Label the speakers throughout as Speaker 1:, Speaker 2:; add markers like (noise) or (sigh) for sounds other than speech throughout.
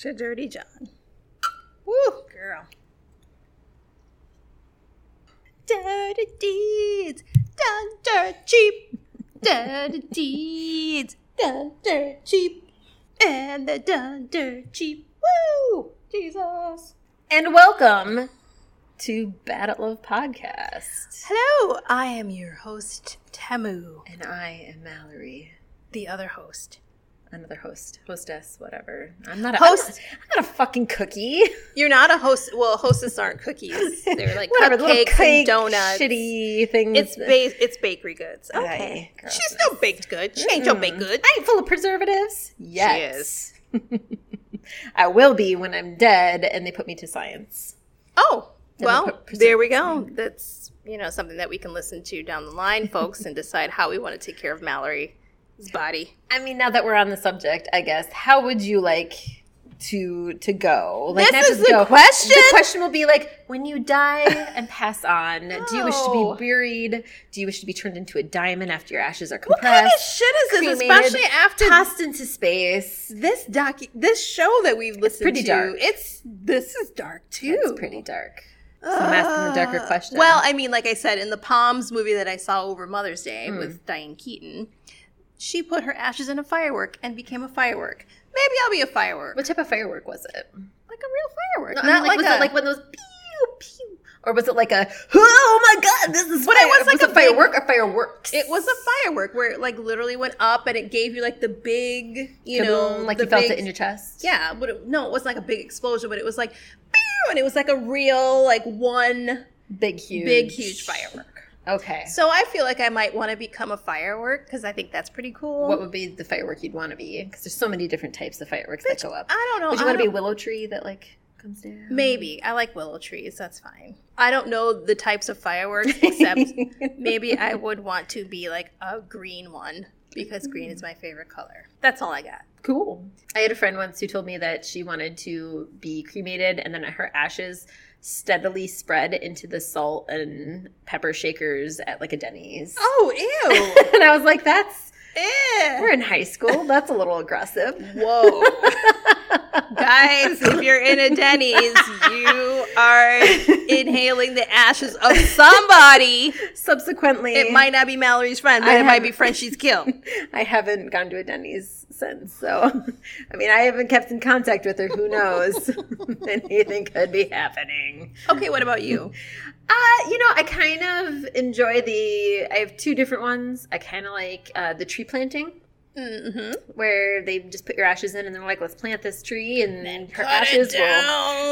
Speaker 1: to Dirty John. Woo, girl. Dirty deeds, done dirt cheap. Dirty deeds, done dirt cheap. And they're done dirt cheap. Woo! Jesus.
Speaker 2: And welcome to Bad at Love Podcast.
Speaker 1: Hello, I am your host, Temu,
Speaker 2: And I am Mallory,
Speaker 1: the other host.
Speaker 2: Another host, hostess, whatever. I'm not a
Speaker 1: Host-
Speaker 2: I'm not, I'm not a fucking cookie.
Speaker 1: You're not a host. Well, hostess aren't cookies. They're like (laughs)
Speaker 2: Whatever,
Speaker 1: cupcakes
Speaker 2: cake,
Speaker 1: and donuts.
Speaker 2: shitty things.
Speaker 1: It's ba- it's bakery goods. Okay. She's no baked good. She ain't no baked good.
Speaker 2: I ain't full of preservatives.
Speaker 1: She
Speaker 2: Yes. (laughs) I will be when I'm dead and they put me to science.
Speaker 1: Oh,
Speaker 2: Then
Speaker 1: well, there we go. That's you know something that we can listen to down the line, folks, and decide how we want to take care of Mallory's body.
Speaker 2: I mean, now that we're on the subject, I guess, how would you like to to go? Like,
Speaker 1: This is
Speaker 2: just
Speaker 1: the question?
Speaker 2: The question will be like, when you die and pass on, do you wish to
Speaker 1: Oh.
Speaker 2: be buried? Do you wish to be turned into a diamond after your ashes are compressed?
Speaker 1: What kind of shit is this? Especially after
Speaker 2: tossed into space.
Speaker 1: this doc, this show that we've listened it's
Speaker 2: pretty
Speaker 1: to.
Speaker 2: dark.
Speaker 1: It's this is dark too.
Speaker 2: It's pretty dark. So I'm asking the darker
Speaker 1: Uh,
Speaker 2: question.
Speaker 1: Well, I mean, like I said, in the Poms movie that I saw over Mother's Day
Speaker 2: Hmm.
Speaker 1: with Diane Keaton, she put her ashes in a firework and became a firework. Maybe I'll be a firework.
Speaker 2: what type of firework was it?
Speaker 1: like a real firework.
Speaker 2: No, I
Speaker 1: Not
Speaker 2: mean, like, was
Speaker 1: a,
Speaker 2: it like one of those pew pew, or was it like a oh my god, this is
Speaker 1: But it was like
Speaker 2: was
Speaker 1: a
Speaker 2: firework or fireworks?
Speaker 1: It was a firework where it like literally went up and it gave you like the big, you know,
Speaker 2: like you felt
Speaker 1: big-
Speaker 2: it in your chest.
Speaker 1: Yeah, but it, no, it wasn't like a big explosion, but it was like, pew, and it was like a real like one
Speaker 2: big huge,
Speaker 1: big huge firework.
Speaker 2: Okay.
Speaker 1: So I feel like I might want to become a firework because I think that's pretty cool.
Speaker 2: What would be the firework you'd want to be? Because there's so many different types of fireworks that go up.
Speaker 1: I don't know.
Speaker 2: Would you
Speaker 1: I
Speaker 2: want to be a willow tree that like comes down?
Speaker 1: Maybe I like willow trees. That's fine. I don't know the types of fireworks except (laughs) maybe I would want to be like a green one because green is my favorite color. That's all I got.
Speaker 2: Cool. I had a friend once who told me that she wanted to be cremated and then her ashes steadily spread into the salt and pepper shakers at like a Denny's.
Speaker 1: Oh, ew. (laughs)
Speaker 2: and I was like, that's
Speaker 1: Ew.
Speaker 2: we're in high school. That's a little aggressive.
Speaker 1: Whoa. (laughs) Guys, if you're in a Denny's, you are inhaling the ashes of somebody.
Speaker 2: Subsequently,
Speaker 1: It might not be Mallory's friend, but
Speaker 2: I
Speaker 1: it might be friend she's killed. (laughs)
Speaker 2: I haven't gone to a Denny's since. So, I mean, I haven't kept in contact with her. Who knows? (laughs) Anything could be happening.
Speaker 1: Okay, what about you?
Speaker 2: Uh, you know, I kind of enjoy the. I have two different ones. I kind of like uh, the tree planting,
Speaker 1: Mm-hmm.
Speaker 2: where they just put your ashes in and they're like, let's plant this tree, and then her ashes will.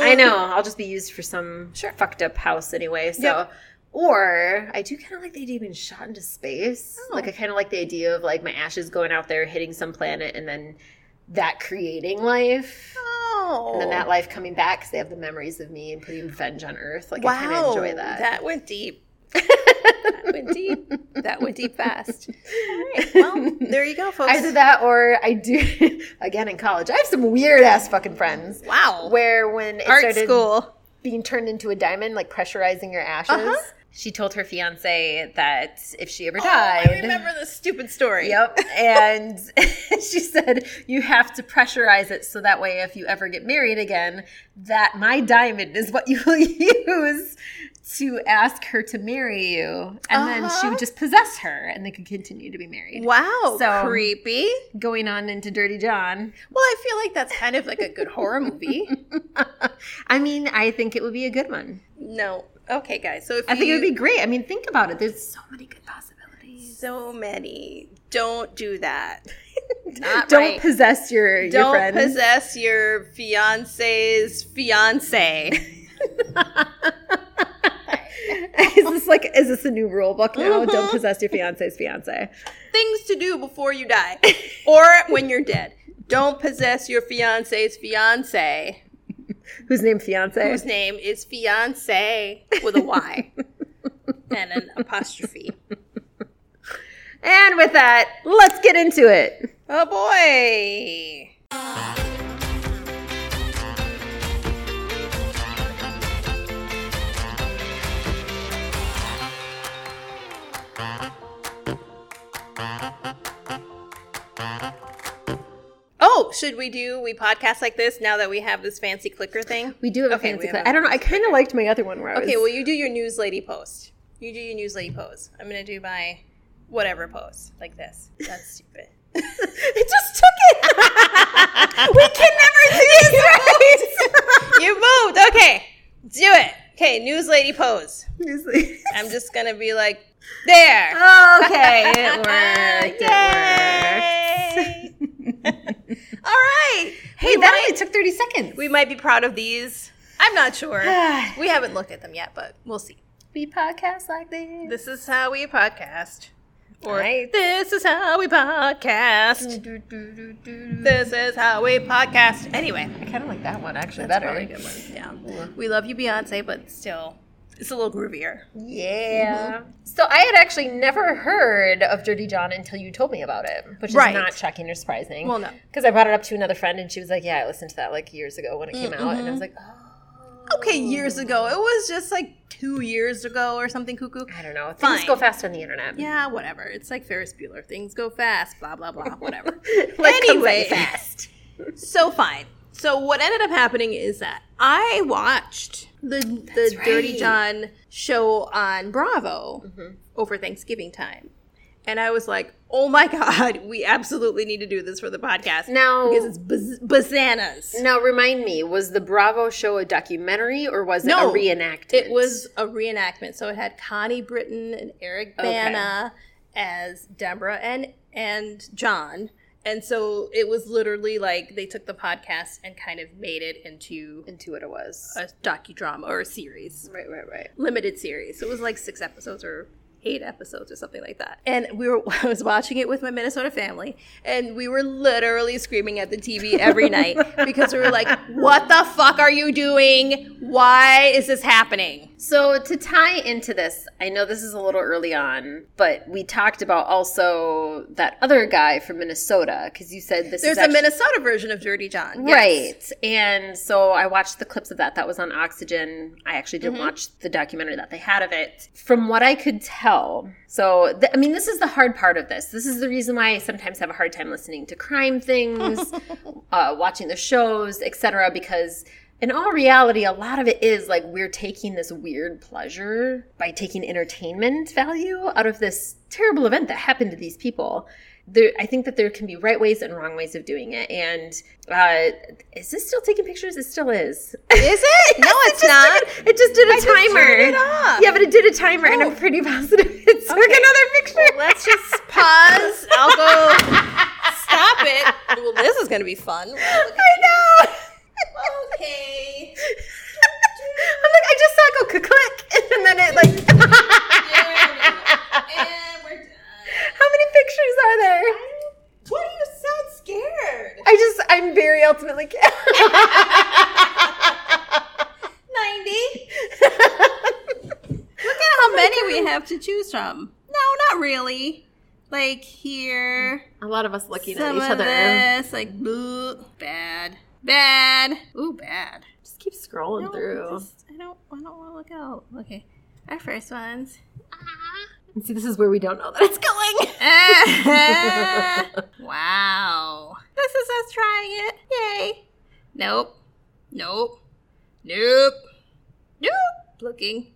Speaker 2: I know. I'll just be used for some
Speaker 1: Sure.
Speaker 2: fucked up house anyway. So.
Speaker 1: Yep.
Speaker 2: Or I do kind of like the idea of being shot into space.
Speaker 1: Oh.
Speaker 2: Like I kind of like the idea of like my ashes going out there, hitting some planet, and then that creating life,
Speaker 1: Oh.
Speaker 2: And then that life coming back because they have the memories of me and putting revenge on Earth. Like I kind of enjoy that.
Speaker 1: That went deep. (laughs) that went deep. That went deep fast. All right. (laughs) Well, (laughs) there you go, folks.
Speaker 2: Either that or I do again in college. I have some weird ass fucking friends.
Speaker 1: wow.
Speaker 2: Where when it
Speaker 1: Art
Speaker 2: started
Speaker 1: school.
Speaker 2: being turned into a diamond, like pressurizing your ashes,
Speaker 1: Uh-huh.
Speaker 2: She told her fiance that if she ever
Speaker 1: Oh,
Speaker 2: died,
Speaker 1: I remember this stupid story.
Speaker 2: Yep. And (laughs) she said you have to pressurize it so that way if you ever get married again, that my diamond is what (laughs) you will use to ask her to marry you. And then she
Speaker 1: Uh-huh.
Speaker 2: would just possess her and they could continue to be married.
Speaker 1: Wow.
Speaker 2: So-
Speaker 1: creepy.
Speaker 2: Going on into Dirty John.
Speaker 1: Well, I feel like that's kind of like a good horror movie. (laughs)
Speaker 2: I mean, I think it would be a good one.
Speaker 1: No. Okay, guys. So if
Speaker 2: I think it would be great. I mean, think about it. There's so many good possibilities.
Speaker 1: so many. Don't do that. (laughs) Not
Speaker 2: Don't
Speaker 1: right.
Speaker 2: possess your, your
Speaker 1: Don't
Speaker 2: friends.
Speaker 1: possess your fiance's fiance. (laughs)
Speaker 2: is this like is this a new rule book now? Don't mm-hmm. possess your fiance's fiance.
Speaker 1: Things to do before you die, or when you're dead. Don't possess your fiance's fiance,
Speaker 2: Whose name fiance?
Speaker 1: whose name is fiance with a Y (laughs) and an apostrophe.
Speaker 2: And with that, let's get into it.
Speaker 1: Oh boy. Oh, should we do we podcast like this now that we have this fancy clicker thing?
Speaker 2: We do have a fancy
Speaker 1: we have
Speaker 2: clip.
Speaker 1: a-
Speaker 2: I don't know. I kind of liked my other one where I
Speaker 1: Okay,
Speaker 2: was,
Speaker 1: well you do your news lady post. You do your news lady pose. I'm gonna do my whatever pose like this. That's (laughs) stupid.
Speaker 2: it just took it. (laughs) we can never do this right.
Speaker 1: you moved. Okay, do it. Okay, news lady pose.
Speaker 2: Usually- (laughs)
Speaker 1: I'm just gonna be like there.
Speaker 2: okay, it worked. It worked.
Speaker 1: All right.
Speaker 2: hey, that only took thirty seconds.
Speaker 1: We might be proud of these. I'm not sure. (sighs) we haven't looked at them yet, but we'll see.
Speaker 2: we podcast like this.
Speaker 1: This is how we podcast. Or
Speaker 2: Right.
Speaker 1: this is how we podcast. This is how we podcast. Anyway,
Speaker 2: I kind of like that one actually
Speaker 1: that's
Speaker 2: better.
Speaker 1: good one. Yeah. We love you, Beyonce, but still, it's a little groovier.
Speaker 2: Yeah. Mm-hmm. So I had actually never heard of Dirty John until you told me about it, which is
Speaker 1: Right.
Speaker 2: not shocking or surprising.
Speaker 1: Well, no.
Speaker 2: Because I brought it up to another friend and she was like, "Yeah, I listened to that like years ago when it came out," and I was mm-hmm. like, "Oh."
Speaker 1: Okay, years ago. It was just like two years ago or something cuckoo.
Speaker 2: I don't know. Things
Speaker 1: Fine.
Speaker 2: go fast on the internet.
Speaker 1: Yeah, whatever. It's like Ferris Bueller. Things go fast, blah, blah, blah, whatever. (laughs)
Speaker 2: Like, comes at you
Speaker 1: anyway,
Speaker 2: fast.
Speaker 1: so fine. So what ended up happening is that I watched the the
Speaker 2: That's
Speaker 1: Dirty. John show on Bravo
Speaker 2: Mm-hmm.
Speaker 1: over Thanksgiving time. And I was like, "Oh my (laughs) god, we absolutely need to do this for the podcast
Speaker 2: Now-
Speaker 1: because it's baz- bananas."
Speaker 2: Now, remind me, was the Bravo show a documentary or was it
Speaker 1: No,
Speaker 2: a reenactment?
Speaker 1: It was a reenactment. So it had Connie Britton and Eric
Speaker 2: Okay.
Speaker 1: Bana as Deborah and and John. And so it was literally like they took the podcast and kind of made it into
Speaker 2: into what it was.
Speaker 1: a docudrama or a series,
Speaker 2: right, right, right.
Speaker 1: limited series. So it was like six episodes or eight episodes or something like that. And we were (laughs) I was watching it with my Minnesota family, and we were literally screaming at the TV every (laughs) night because we were like, "What the fuck are you doing? Why is this happening?"
Speaker 2: So to tie into this, I know this is a little early on, but we talked about also that other guy from Minnesota because you said this
Speaker 1: There's
Speaker 2: is
Speaker 1: a
Speaker 2: actually-
Speaker 1: Minnesota version of Dirty John, yes.
Speaker 2: Right. And so I watched the clips of that. That was on Oxygen. I actually
Speaker 1: Mm-hmm.
Speaker 2: didn't watch the documentary that they had of it. From what I could tell, so th- I mean, this is the hard part of this. This is the reason why I sometimes have a hard time listening to crime things, (laughs) uh, watching the shows, etc. Because in all reality, a lot of it is like we're taking this weird pleasure by taking entertainment value out of this terrible event that happened to these people. There, I think that there can be right ways and wrong ways of doing it. And uh, is this still taking pictures? It still is.
Speaker 1: Is it? (laughs) No, it's not.
Speaker 2: It just did a timer.
Speaker 1: it off.
Speaker 2: Yeah, but it did a timer, and I'm pretty positive (laughs) it took
Speaker 1: Okay.
Speaker 2: another picture.
Speaker 1: Well, let's just pause. I'll go stop it. Well, this is going to be fun.
Speaker 2: I know.
Speaker 1: Okay. (laughs)
Speaker 2: I'm like, I just saw it go click, and then it like.
Speaker 1: And we're done.
Speaker 2: How many pictures are there?
Speaker 1: Why do you sound scared?
Speaker 2: I just, I'm very ultimately.
Speaker 1: 90. Look at how many we have to choose from. No, not really. Like here.
Speaker 2: A lot of us looking
Speaker 1: some
Speaker 2: at each
Speaker 1: of
Speaker 2: other.
Speaker 1: this. Like, blue. Bad. Bad. Ooh, bad.
Speaker 2: Just keep scrolling
Speaker 1: No,
Speaker 2: through.
Speaker 1: just- I don't. I don't want to look out. Okay, our first ones.
Speaker 2: And see, this is where we don't know that it's going. (laughs) (laughs)
Speaker 1: wow, this is us trying it. Yay! Nope. Nope. Nope. Nope. Looking.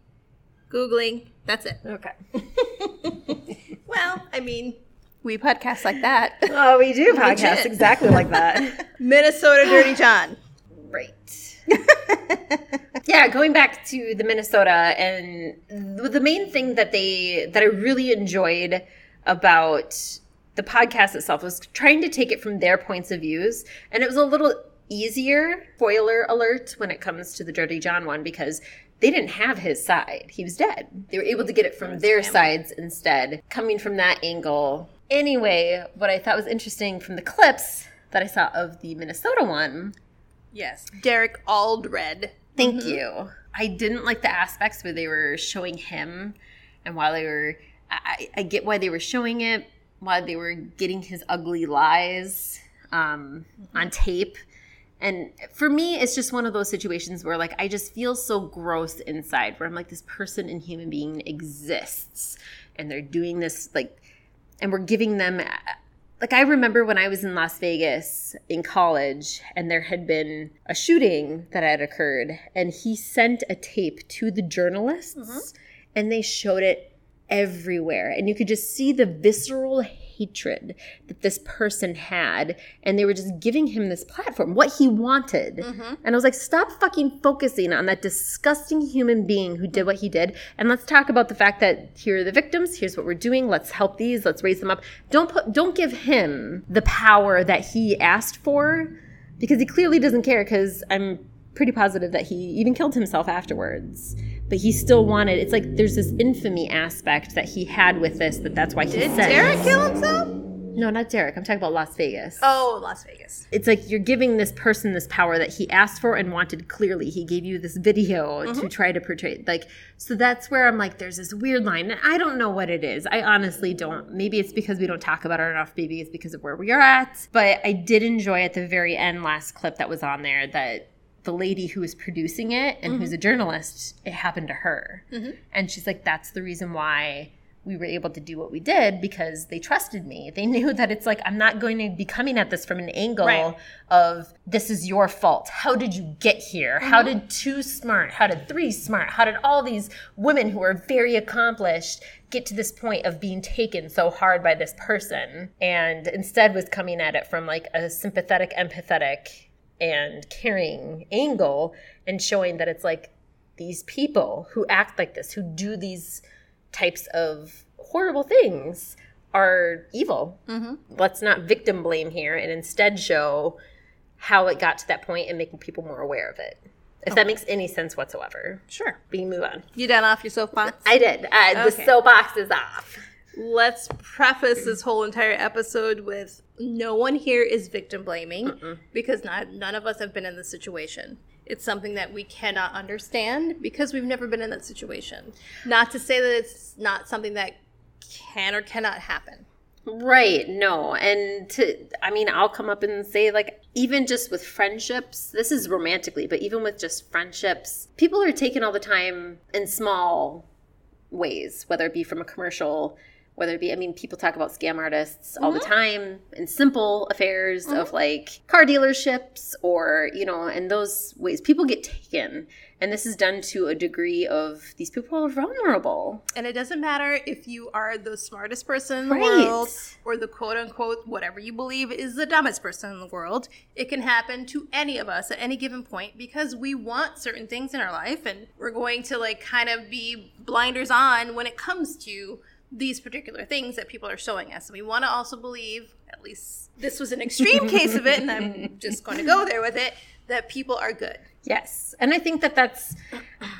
Speaker 1: Googling. That's it.
Speaker 2: Okay. (laughs)
Speaker 1: Well, I mean, we podcast like that.
Speaker 2: Oh, we do podcast exactly like that.
Speaker 1: Minnesota Dirty John. (gasps)
Speaker 2: right. (laughs) yeah, going back to the Minnesota and the main thing that they that I really enjoyed about the podcast itself was trying to take it from their points of views and it was a little easier spoiler alert when it comes to the dirty john one because they didn't have his side. He was dead. They were able to get it from their sides instead. Coming from that angle. Anyway what i thought was interesting from the clips that i saw of the minnesota one
Speaker 1: Yes. Derek Alldred.
Speaker 2: Thank you. I didn't like the aspects where they were showing him, and while they were, I, I I get why they were showing it, why they were getting his ugly lies um, on tape. And for me, it's just one of those situations where, like, I just feel so gross inside, where I'm like, this person and human being exists, and they're doing this, like, and we're giving them like I remember when I was in Las Vegas in college and there had been a shooting that had occurred and he sent a tape to the journalists
Speaker 1: Mm-hmm.
Speaker 2: and they showed it everywhere and you could just see the visceral hatred that this person had and they were just giving him this platform what he wanted.
Speaker 1: Mm-hmm.
Speaker 2: and i was like stop fucking focusing on that disgusting human being who did what he did and let's talk about the fact that here are the victims here's what we're doing let's help these let's raise them up. Don't put don't give him the power that he asked for because he clearly doesn't care because i'm pretty positive that he even killed himself afterwards but he still wanted it's like there's this infamy aspect that he had with this that that's why he
Speaker 1: Did
Speaker 2: said
Speaker 1: Derek kill himself?
Speaker 2: no not derek i'm talking about las vegas
Speaker 1: Oh, Las Vegas.
Speaker 2: it's like you're giving this person this power that he asked for and wanted clearly. He gave you this video to mm-hmm. try to portray like so that's where I'm like there's this weird line and I don't know what it is. I honestly don't. Maybe it's because we don't talk about it enough, maybe it's because of where we are at. But I did enjoy at the very end last clip that was on there that the lady who was producing it and who's mm-hmm. a journalist, it happened to her. Mm-hmm. And she's like, that's the reason why we were able to do what we did because they trusted me. They (laughs) knew that it's like, I'm not going to be coming at this from an angle
Speaker 1: Right.
Speaker 2: of this is your fault. How did you get here? How mm-hmm. did two smart? How did three smart? How did all these women who are very accomplished get to this point of being taken so hard by this person? And instead was coming at it from like a sympathetic, empathetic, and caring angle and showing that it's like these people who act like this, who do these types of horrible things are evil. Let's not victim blame here and instead show how it got to that point and making people more aware of it. If that makes any sense whatsoever.
Speaker 1: Sure.
Speaker 2: We can move on.
Speaker 1: You done off your soapbox?
Speaker 2: I did. Uh,
Speaker 1: Okay.
Speaker 2: The soapbox is off.
Speaker 1: Let's preface this whole entire episode with no one here is victim blaming because not, none of us have been in this situation. It's something that we cannot understand because we've never been in that situation. Not to say that it's not something that can or cannot happen.
Speaker 2: Right, no. And to I mean, I'll come up and say like even just with friendships, this is romantically, but even with just friendships, people are taken all the time in small ways, whether it be from a commercial, whether it be I mean, people talk about scam artists all the mm-hmm. time in simple affairs of mm-hmm. like car dealerships or, you know, in those ways people get taken. And this is done to a degree of these people are vulnerable.
Speaker 1: And it doesn't matter if you are the smartest person in the
Speaker 2: Right.
Speaker 1: world or the quote unquote, whatever you believe is the dumbest person in the world. It can happen to any of us at any given point because we want certain things in our life and we're going to like kind of be blinders on when it comes to these particular things that people are showing us. And we want to also believe, at least this was an extreme case of it, and I'm just going to go there with it, that people are good.
Speaker 2: Yes. And I think that that's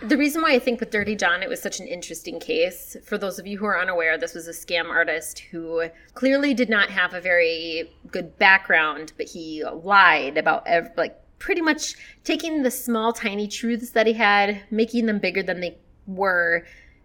Speaker 2: the reason why I think with Dirty John, it was such an interesting case. For those of you who are unaware, this was a scam artist who clearly did not have a very good background, but he lied about, like, pretty much taking the small, tiny truths that he had, making them bigger than they were,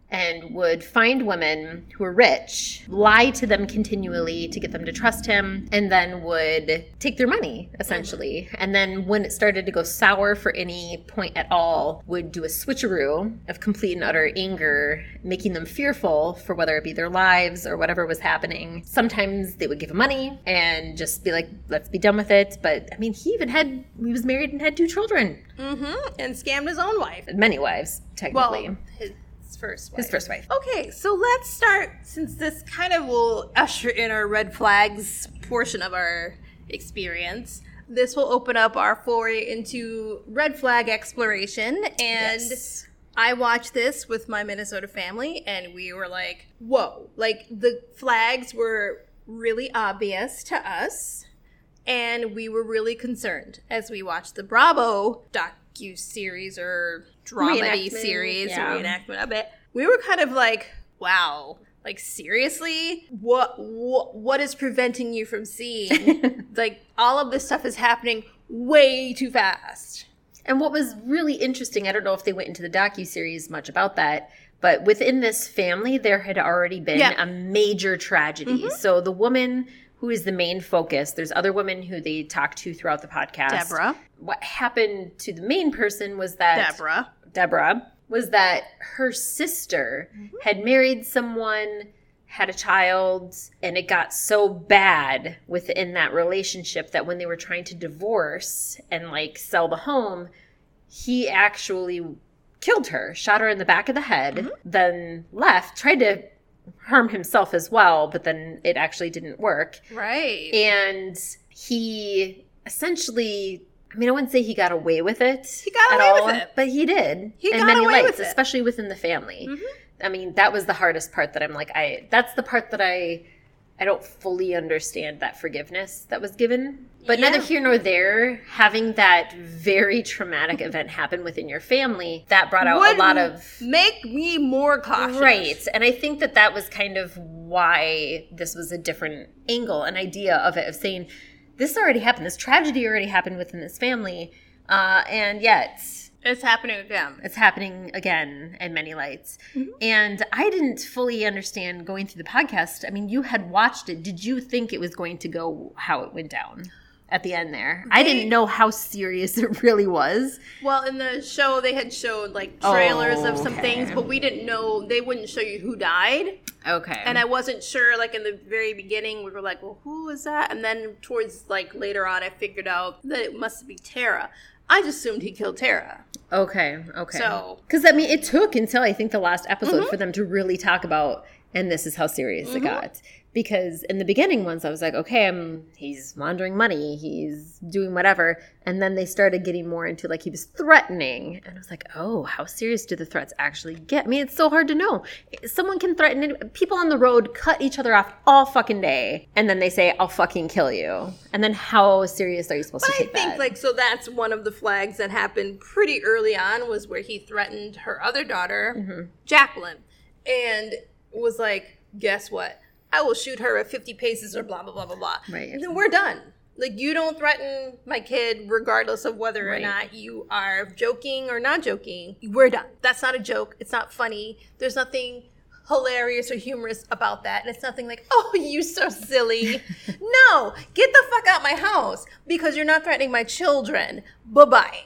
Speaker 2: and would find women who were rich, lie to them continually to get them to trust him, and then would take their money, essentially. And then when it started to go sour for any point at all, would do a switcheroo of complete and utter anger, making them fearful for whether it be their lives or whatever was happening. Sometimes they would give him money and just be like, let's be done with it. But I mean, he even had, he was married and had two children,
Speaker 1: Mm-hmm. And scammed his own wife.
Speaker 2: many wives, technically.
Speaker 1: Well, his first wife.
Speaker 2: His first wife.
Speaker 1: Okay, so let's start since this kind of will usher in our red flags portion of our experience. This will open up our foray into red flag exploration and
Speaker 2: Yes.
Speaker 1: I watched this with my Minnesota family and we were like, "Whoa." Like the flags were really obvious to us and we were really concerned as we watched the Bravo docu series or dramedy series
Speaker 2: yeah.
Speaker 1: reenactment of it. We were kind of like, wow, like seriously, what what, what is preventing you from seeing? (laughs) like all of this stuff is happening way too fast.
Speaker 2: And what was really interesting, I don't know if they went into the docu series much about that, but within this family, there had already been
Speaker 1: Yeah.
Speaker 2: a major tragedy. Mm-hmm. So the woman who is the main focus, there's other women who they talk to throughout the podcast.
Speaker 1: Deborah.
Speaker 2: What happened to the main person was that
Speaker 1: Deborah.
Speaker 2: Deborah was that her sister
Speaker 1: Mm-hmm.
Speaker 2: had married someone had a child and it got so bad within that relationship that when they were trying to divorce and like sell the home, he actually killed her, shot her in the back of the head,
Speaker 1: Mm-hmm.
Speaker 2: then left, tried to harm himself as well, but then it actually didn't work.
Speaker 1: Right.
Speaker 2: And he essentially I mean, I wouldn't say he got away with it.
Speaker 1: He got
Speaker 2: at
Speaker 1: away with
Speaker 2: all,
Speaker 1: it.
Speaker 2: But he did.
Speaker 1: He
Speaker 2: in
Speaker 1: got
Speaker 2: many
Speaker 1: away
Speaker 2: ways,
Speaker 1: with it.
Speaker 2: especially within the family.
Speaker 1: Mhm.
Speaker 2: I mean, that was the hardest part that I'm like, I that's the part that I I don't fully understand that forgiveness that was given. But neither here nor there, having that very traumatic event happen within your family, that brought out
Speaker 1: Would
Speaker 2: a lot of
Speaker 1: make me more cautious.
Speaker 2: Right. And I think that that was kind of why this was a different angle, an idea of it, of saying, this already happened. This tragedy already happened within this family. Uh, and yet,
Speaker 1: It's happening again.
Speaker 2: it's happening again in many lights.
Speaker 1: Mm-hmm.
Speaker 2: And I didn't fully understand going through the podcast. I mean, you had watched it. Did you think it was going to go how it went down at the end there? I didn't know how serious it really was.
Speaker 1: Well, in the show, they had showed like trailers of some
Speaker 2: Okay.
Speaker 1: things, but we didn't know they wouldn't show you who died.
Speaker 2: Okay.
Speaker 1: And I wasn't sure, like in the very beginning, we were like, well, who is that? And then towards like later on, I figured out that it must be Terra. I just assumed he killed Terra.
Speaker 2: Okay, okay.
Speaker 1: So- Mm-hmm.
Speaker 2: because I mean, it took until I think the last episode for them to really talk about, and this is how serious it got. Because in the beginning once I was like, okay, I'm he's laundering money, he's doing whatever, and then they started getting more into like he was threatening, and I was like, oh, how serious do the threats actually get? I mean, it's so hard to know. Someone can threaten people on the road, cut each other off all fucking day, and then they say, I'll fucking kill you, and then how serious are you supposed
Speaker 1: But
Speaker 2: to take that?
Speaker 1: I think
Speaker 2: that?
Speaker 1: like so that's one of the flags that happened pretty early on was where he threatened her other daughter,
Speaker 2: Mm-hmm.
Speaker 1: Jacqueline, and was like, "Guess what? I will shoot her at fifty paces or blah blah blah blah blah."
Speaker 2: Right.
Speaker 1: And then we're done. Like you don't threaten my kid regardless of whether
Speaker 2: Right.
Speaker 1: or not you are joking or not joking. We're done. That's not a joke. It's not funny. There's nothing hilarious or humorous about that. And it's nothing like, oh, (laughs) you're so silly. (laughs) no, get the fuck out my house because you're not threatening my children. Bye bye.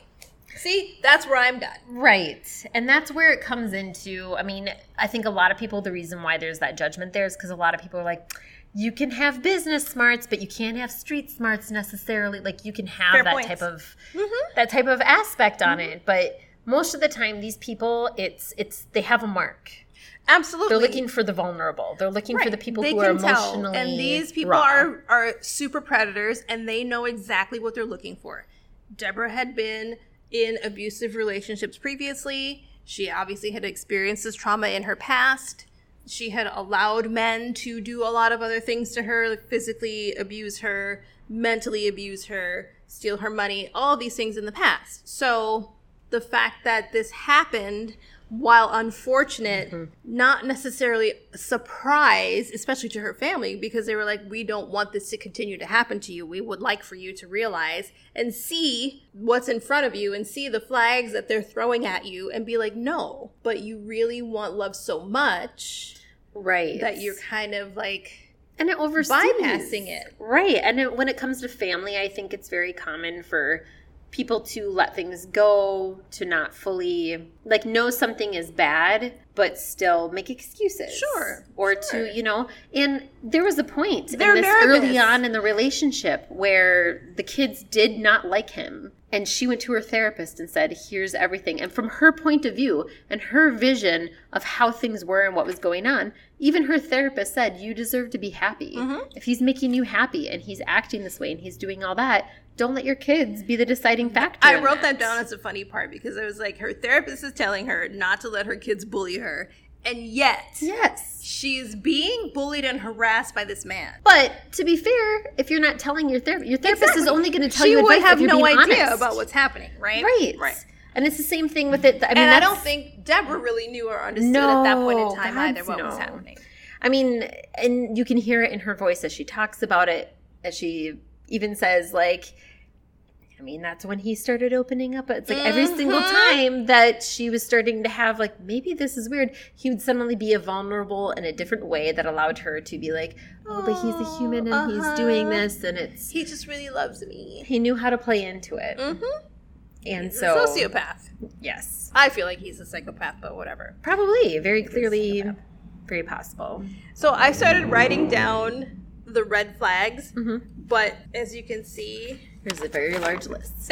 Speaker 1: See, that's where I'm done.
Speaker 2: Right. And that's where it comes into. I mean, I think a lot of people, the reason why there's that judgment there is because a lot of people are like, you can have business smarts, but you can't have street smarts necessarily. Like you can have
Speaker 1: Fair
Speaker 2: that
Speaker 1: points.
Speaker 2: type of mm-hmm. that type of aspect on mm-hmm. it, but most of the time, these people, it's it's they have a mark.
Speaker 1: Absolutely.
Speaker 2: They're looking for the vulnerable. They're looking for the people
Speaker 1: they
Speaker 2: who are
Speaker 1: can tell. and these people
Speaker 2: raw.
Speaker 1: are are super predators and they know exactly what they're looking for deborah had been in abusive relationships previously. She obviously had experienced this trauma in her past. She had allowed men to do a lot of other things to her like physically abuse her mentally abuse her steal her money all these things in the past. So the fact that this happened while unfortunate mm-hmm. not necessarily a surprise especially to her family because they were like we don't want this to continue to happen to you. We would like for you to realize and see what's in front of you and see the flags that they're throwing at you and be like no but you really want love so much
Speaker 2: right.
Speaker 1: that you're kind of like
Speaker 2: and it oversees
Speaker 1: bypassing it.
Speaker 2: right. And it, when it comes to family i think it's very common for people to let things go to not fully like know something is bad but still make excuses
Speaker 1: Sure,
Speaker 2: or
Speaker 1: sure.
Speaker 2: to you know and there was a point
Speaker 1: They're
Speaker 2: in this
Speaker 1: nervous.
Speaker 2: early on in the relationship where the kids did not like him and she went to her therapist and said here's everything and from her point of view and her vision of how things were and what was going on even her therapist said you deserve to be happy
Speaker 1: Mm-hmm.
Speaker 2: if he's making you happy and he's acting this way and he's doing all that don't let your kids be the deciding factor
Speaker 1: I wrote that down as a funny part because it was like her therapist is telling her not to let her kids bully her, and yet
Speaker 2: yes
Speaker 1: she's being bullied and harassed by this man.
Speaker 2: but to be fair if you're not telling your therapist your therapist is only going to tell
Speaker 1: she
Speaker 2: you
Speaker 1: would
Speaker 2: advice
Speaker 1: have
Speaker 2: if you're
Speaker 1: no idea
Speaker 2: honest.
Speaker 1: about what's happening, right?
Speaker 2: right
Speaker 1: right.
Speaker 2: and it's the same thing with it i mean
Speaker 1: And I don't think Deborah really knew or understood at that point in time either what was happening.
Speaker 2: I mean, and you can hear it in her voice as she talks about it, as she even says, like, I mean, that's when he started opening up. It's like every single
Speaker 1: Mhm.
Speaker 2: time that she was starting to have, like, maybe this is weird, he would suddenly be a vulnerable in a different way that allowed her to be like, oh, but he's a human and
Speaker 1: Uh-huh.
Speaker 2: he's doing this. And it's,
Speaker 1: He just really loves me.
Speaker 2: he knew how to play into it.
Speaker 1: Mm-hmm.
Speaker 2: And
Speaker 1: He's
Speaker 2: so,
Speaker 1: sociopath.
Speaker 2: yes,
Speaker 1: I feel like he's a psychopath, but whatever.
Speaker 2: probably very clearly very possible.
Speaker 1: So I started writing down the red flags,
Speaker 2: Mhm.
Speaker 1: but as you can see,
Speaker 2: There's a very large list.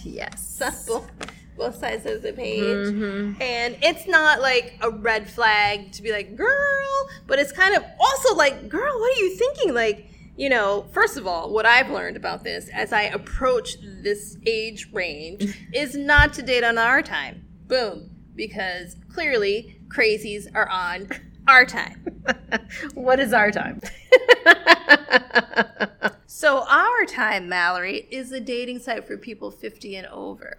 Speaker 2: (laughs) yes. (laughs)
Speaker 1: both, both sides of the page.
Speaker 2: Mhm.
Speaker 1: And it's not like a red flag to be like, girl, but it's kind of also like, girl, what are you thinking? Like, you know, first of all, what I've learned about this as I approach this age range (laughs) is not to date on our time. Boom. Because clearly crazies are on our time. (laughs)
Speaker 2: what is our time? (laughs)
Speaker 1: So, our time, Mallory, is a dating site for people 50 and over.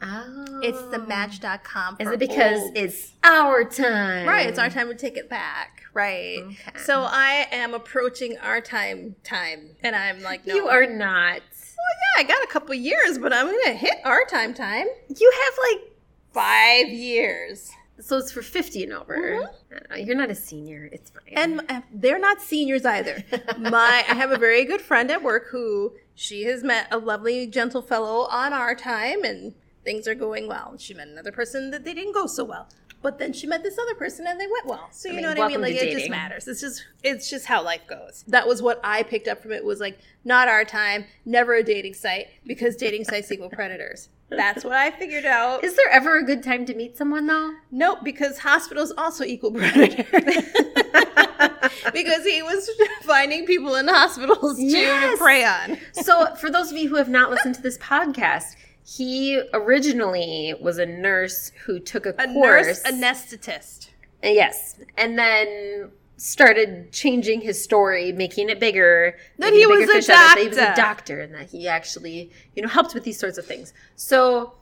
Speaker 2: oh.
Speaker 1: It's the oh. match.com.
Speaker 2: Is it because
Speaker 1: old.
Speaker 2: it's our time?
Speaker 1: Right, it's our time to take it back. Right.
Speaker 2: Okay.
Speaker 1: So I am approaching our time time and I'm like, no.
Speaker 2: You are not.
Speaker 1: Well, yeah, I got a couple years, but I'm going to hit our time time.
Speaker 2: You have like
Speaker 1: 5 years.
Speaker 2: So it's for fifty and over.
Speaker 1: Mhm.
Speaker 2: Know, You're not a senior. It's fine.
Speaker 1: And uh, they're not seniors either. (laughs) My I have a very good friend at work who she has met a lovely gentle fellow on our time and things are going well. She met another person that they didn't go so well. But then she met this other person and they went well. So you
Speaker 2: mean,
Speaker 1: know what I mean? Like it just matters. It's just it's just how life goes. That was what I picked up from it was like not our time, never a dating site because dating sites equal predators. That's what I figured out.
Speaker 2: is there ever a good time to meet someone though?
Speaker 1: Nope, because hospitals also equal predator. (laughs) because he was finding people in hospitals too to prey on.
Speaker 2: so for those of you who have not listened to this podcast, he originally was a nurse who took a,
Speaker 1: A
Speaker 2: course.
Speaker 1: nurse anesthetist.
Speaker 2: Yes. And then started changing his story, making it bigger.
Speaker 1: That he was a
Speaker 2: out that He was a
Speaker 1: doctor.
Speaker 2: doctor and that he actually, you know, helped with these sorts of things. So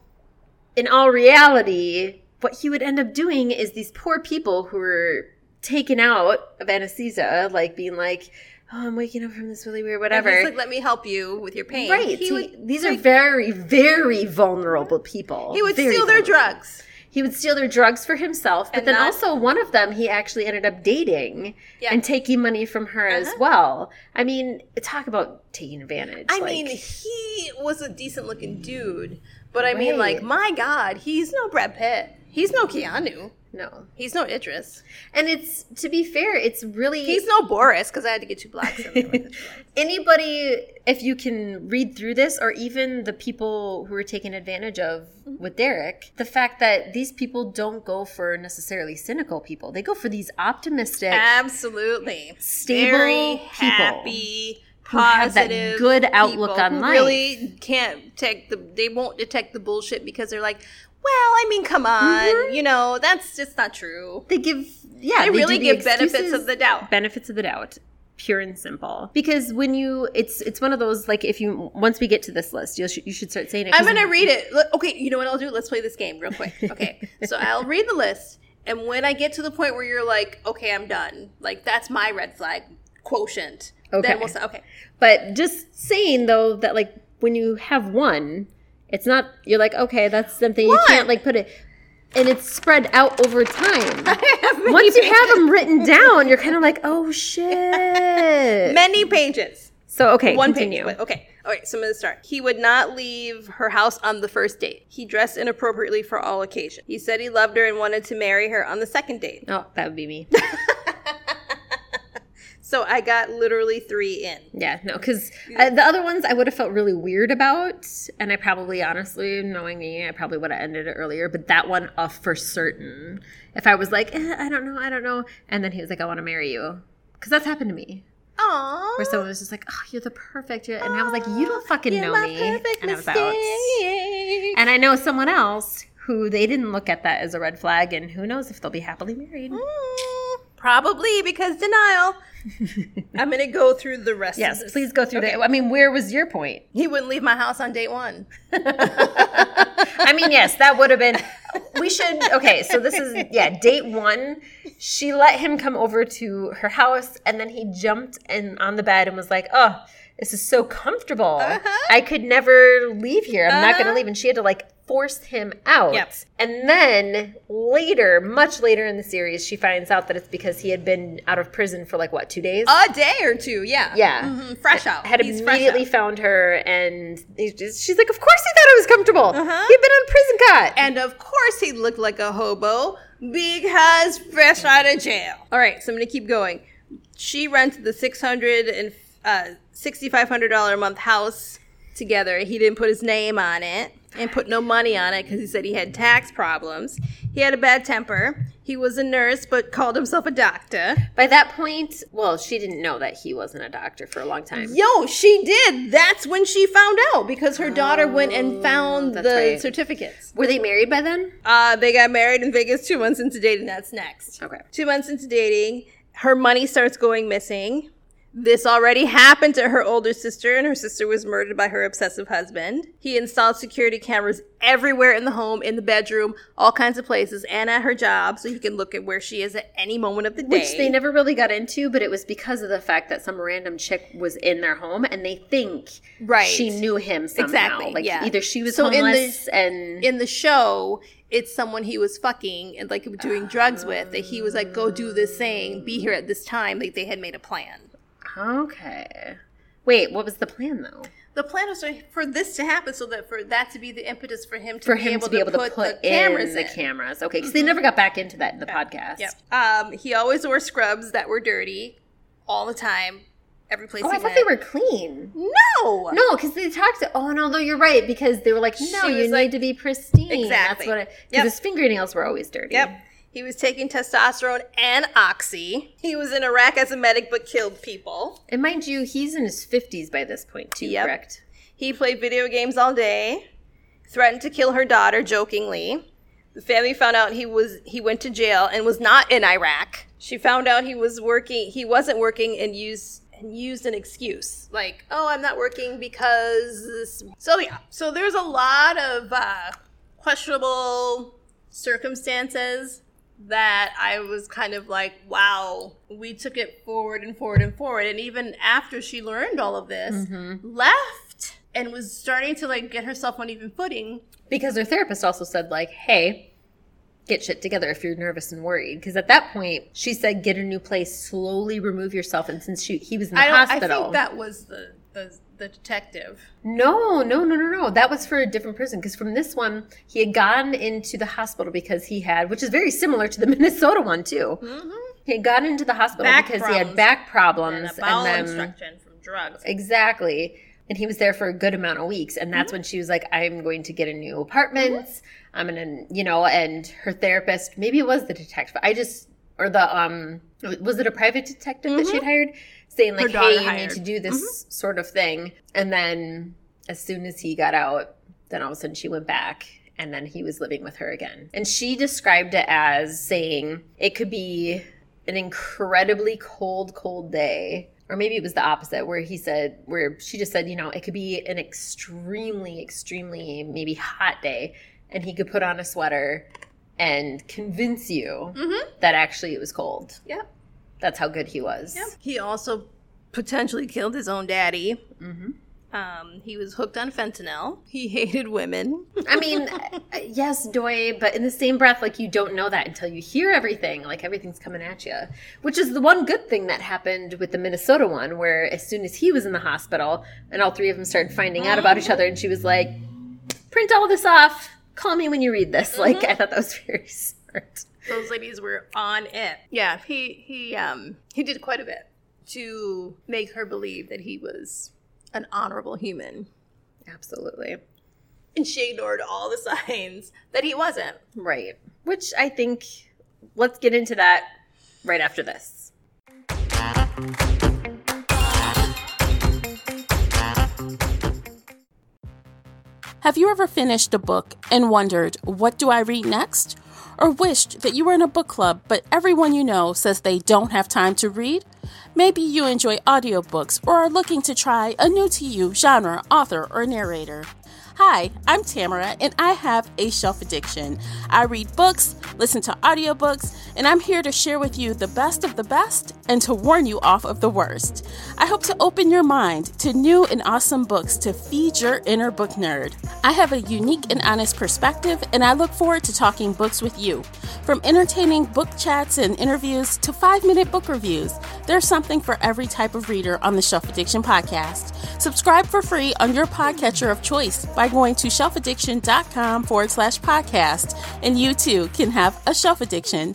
Speaker 2: in all reality, what he would end up doing is these poor people who were taken out of anesthesia, like being like, Oh, I'm waking up from this really weird whatever.
Speaker 1: And he's like, let me help you with your pain.
Speaker 2: Right.
Speaker 1: He
Speaker 2: so
Speaker 1: would,
Speaker 2: he- these are very, very vulnerable people.
Speaker 1: he would
Speaker 2: Very
Speaker 1: steal their
Speaker 2: vulnerable.
Speaker 1: drugs.
Speaker 2: He would steal their drugs for himself, but
Speaker 1: And
Speaker 2: then
Speaker 1: not-
Speaker 2: also one of them he actually ended up dating
Speaker 1: Yeah.
Speaker 2: and taking money from her as
Speaker 1: Uh-huh.
Speaker 2: well. I mean, talk about taking advantage.
Speaker 1: I
Speaker 2: like-
Speaker 1: mean, he was a decent looking dude. But I mean, like, my God, he's no Brad Pitt. He's no Keanu.
Speaker 2: no.
Speaker 1: He's no Idris.
Speaker 2: And it's to be fair, it's really
Speaker 1: He's no Boris because I had to get two blacks in there with it. (laughs)
Speaker 2: anybody if you can read through this or even the people who are taken advantage of
Speaker 1: Mm-hmm.
Speaker 2: with Derek, the fact that these people don't go for necessarily cynical people. They go for these optimistic
Speaker 1: Absolutely.
Speaker 2: Stable
Speaker 1: Very
Speaker 2: people
Speaker 1: happy,
Speaker 2: who have that
Speaker 1: positive
Speaker 2: good outlook on life.
Speaker 1: Really can't take the. They won't detect the bullshit because they're like, well, I mean, come on,
Speaker 2: Mhm.
Speaker 1: you know, that's just not true.
Speaker 2: they give yeah,
Speaker 1: They
Speaker 2: they
Speaker 1: really
Speaker 2: do the
Speaker 1: give benefits
Speaker 2: excuses.
Speaker 1: of the doubt.
Speaker 2: benefits of the doubt pure and simple because when you it's it's one of those like if you once we get to this list you should you should start saying it
Speaker 1: i'm gonna read it. Okay, you know what I'll do? Let's play this game real quick. Okay, so (laughs) I'll read the list, and when I get to the point where you're like, okay, I'm done. Like that's my red flag quotient.
Speaker 2: Okay.
Speaker 1: Then we'll say, okay.
Speaker 2: But just saying though that like when you have one, it's not you're like okay that's something you can't like put it, and it's spread out over time. (laughs)
Speaker 1: I have many
Speaker 2: Once you have them written down, you're kind of like oh (laughs) shit.
Speaker 1: many pages.
Speaker 2: so okay,
Speaker 1: One
Speaker 2: continue.
Speaker 1: page. Okay. All right. So I'm going to start. He would not leave her house on the first date. He dressed inappropriately for all occasions. He said he loved her and wanted to marry her on the second date.
Speaker 2: Oh, that would be me. (laughs)
Speaker 1: So I got literally three in.
Speaker 2: Yeah, no, because uh, the other ones I would have felt really weird about, and I probably, honestly, knowing me, I probably would have ended it earlier. But that one, off for certain, if I was like, eh, I don't know, I don't know, and then he was like, I want to marry you, because that's happened to me,
Speaker 1: Aww.
Speaker 2: where someone was just like, Oh, you're the perfect, you're-" and I was like, You don't fucking know me, and I was out.
Speaker 1: mistake.
Speaker 2: And I know someone else who they didn't look at that as a red flag, and who knows if they'll be happily married.
Speaker 1: Mm, Probably because denial. (laughs) I'm going to go through the rest of
Speaker 2: Yes, please go through
Speaker 1: Okay.
Speaker 2: that. I mean, where was your point?
Speaker 1: He wouldn't leave my house on date one. (laughs)
Speaker 2: I mean, yes, that would have been. We should. Okay, so this is (laughs) yeah, date one. She let him come over to her house, and then he jumped in on the bed and was like, "Oh, this is so comfortable.
Speaker 1: Uh-huh.
Speaker 2: I could never leave here. I'm not going to
Speaker 1: Uh-huh.
Speaker 2: leave." And she had to like force him out.
Speaker 1: Yep.
Speaker 2: And then later, much later in the series, she finds out that it's because he had been out of prison for like what two days.
Speaker 1: A day or two, yeah.
Speaker 2: Yeah.
Speaker 1: Mhm, Fresh out.
Speaker 2: had
Speaker 1: He's
Speaker 2: immediately
Speaker 1: out.
Speaker 2: found her, and just, she's like, "Of course he thought I was comfortable.
Speaker 1: Uh-huh.
Speaker 2: He'd been on prison cot."
Speaker 1: And of course, he looked like a hobo because fresh out of jail. All right, so I'm gonna keep going. She rented the six hundred and uh, sixty five hundred dollar a month house together. He didn't put his name on it and put no money on it because he said he had tax problems. He had a bad temper. He was a nurse but called himself a doctor.
Speaker 2: By that point, well, she didn't know that he wasn't a doctor for a long time.
Speaker 1: Yo, she did. That's when she found out because her daughter went and found the
Speaker 2: Oh, right.
Speaker 1: certificates.
Speaker 2: Were they married by then?
Speaker 1: Uh, they got married in Vegas two months into dating. That's next.
Speaker 2: Okay.
Speaker 1: Two months into dating, her money starts going missing. This already happened to her older sister, and her sister was murdered by her obsessive husband. He installed security cameras everywhere in the home, in the bedroom, all kinds of places, and at her job, so he can look at where she is at any moment of the day.
Speaker 2: Which they never really got into, but it was because of the fact that some random chick was in their home and they think
Speaker 1: Right.
Speaker 2: she knew him somehow.
Speaker 1: Exactly,
Speaker 2: Like
Speaker 1: yeah.
Speaker 2: either she was
Speaker 1: So in the-
Speaker 2: and
Speaker 1: in the show, it's someone he was fucking and like doing drugs with that he was like, go do this thing, be here at this time. Like they had made a plan.
Speaker 2: Okay. Wait, what was the plan though?
Speaker 1: The plan was for this to happen so that for that to be the impetus for him to,
Speaker 2: For
Speaker 1: be,
Speaker 2: him
Speaker 1: able
Speaker 2: to be able to
Speaker 1: put,
Speaker 2: put,
Speaker 1: the cameras
Speaker 2: in the cameras. Okay, because they never got back into that in the podcast.
Speaker 1: Yep. Um, he always wore scrubs that were dirty all the time, every place
Speaker 2: Oh,
Speaker 1: he
Speaker 2: I thought
Speaker 1: went.
Speaker 2: they were clean.
Speaker 1: no,
Speaker 2: No, because they talked. To, oh no, no, you're right. Because they were like, no, you need
Speaker 1: like-
Speaker 2: to be pristine.
Speaker 1: Exactly.
Speaker 2: That's what. Because
Speaker 1: Yep.
Speaker 2: his fingernails were always dirty.
Speaker 1: Yep. He was taking testosterone and oxy. He was in Iraq as a medic but killed people.
Speaker 2: And mind you, he's in his fifties by this point too.
Speaker 1: Yep.
Speaker 2: Correct.
Speaker 1: He played video games all day, threatened to kill her daughter jokingly. The family found out he was he went to jail and was not in Iraq. She found out he was working he wasn't working and used and used an excuse like, "Oh, I'm not working because this." So yeah. So there's a lot of uh questionable circumstances that I was kind of like, wow, we took it forward and forward and forward. And even after she learned all of this, mm-hmm. left and was starting to like get herself on even footing.
Speaker 2: Because her therapist also said like, hey. Get shit together if you're nervous and worried. Because at that point, she said, "Get a new place, slowly remove yourself." And since she, he was in the
Speaker 1: I, don't, I think that was the, the, the detective.
Speaker 2: No, no, no, no, no. That was for a different person. Because from this one, he had gone into the hospital because he had, which is very similar to the (laughs) Minnesota one too. Mm-hmm. He had gone into the hospital
Speaker 1: Back
Speaker 2: because he had
Speaker 1: problems.
Speaker 2: back
Speaker 1: And
Speaker 2: problems,
Speaker 1: a bowel
Speaker 2: then
Speaker 1: obstruction from drugs.
Speaker 2: exactly. And he was there for a good amount of weeks, and that's mm-hmm. when she was like, "I'm going to get a new apartment. Mm-hmm. I'm gonna, you know." And her therapist, maybe it was the detective. I just or the um, was it a private detective that she'd hired, saying like, "Hey, you
Speaker 1: hired.
Speaker 2: need to do this sort of thing." And then as soon as he got out, then all of a sudden she went back. And then he was living with her again. And she described it as saying it could be an incredibly cold, cold day. Or maybe it was the opposite, where he said, where she just said, you know, it could be an extremely, extremely maybe hot day, and he could put on a sweater and convince you that actually it was cold.
Speaker 1: Yep.
Speaker 2: That's how good he was.
Speaker 1: He also potentially killed his own daddy. Um, he was hooked on fentanyl. He hated women.
Speaker 2: I mean, (laughs) uh, yes, Doy, but in the same breath, like you don't know that until you hear everything. Like everything's coming at you, which is the one good thing that happened with the Minnesota one, where as soon as he was in the hospital and all three of them started finding out about each other, and she was like, "Print all this off. Call me when you read this." Like I thought that was (laughs) very smart.
Speaker 1: Those ladies were on it. Yeah, he he um he did quite a bit to make her believe that he was an honorable human.
Speaker 2: Absolutely
Speaker 1: And she ignored all the (laughs) signs that he wasn't.
Speaker 2: right. Which I think. Let's get into that right after this.
Speaker 3: Have you ever finished a book and wondered, what do I read next? Or wished that you were in a book club, but everyone you know says they don't have time to read? Maybe you enjoy audiobooks or are looking to try a new to you genre, author, or narrator. Hi, I'm Tamara, and I have a shelf addiction. I read books, listen to audiobooks, and I'm here to share with you the best of the best and to warn you off of the worst. I hope to open your mind to new and awesome books to feed your inner book nerd. I have a unique and honest perspective, and I look forward to talking books with you. From entertaining book chats and interviews to five minute book reviews, there's something for every type of reader on the Shelf Addiction podcast. Subscribe for free on your podcatcher of choice by going to shelfaddiction.com forward slash podcast, and you too can have a shelf addiction.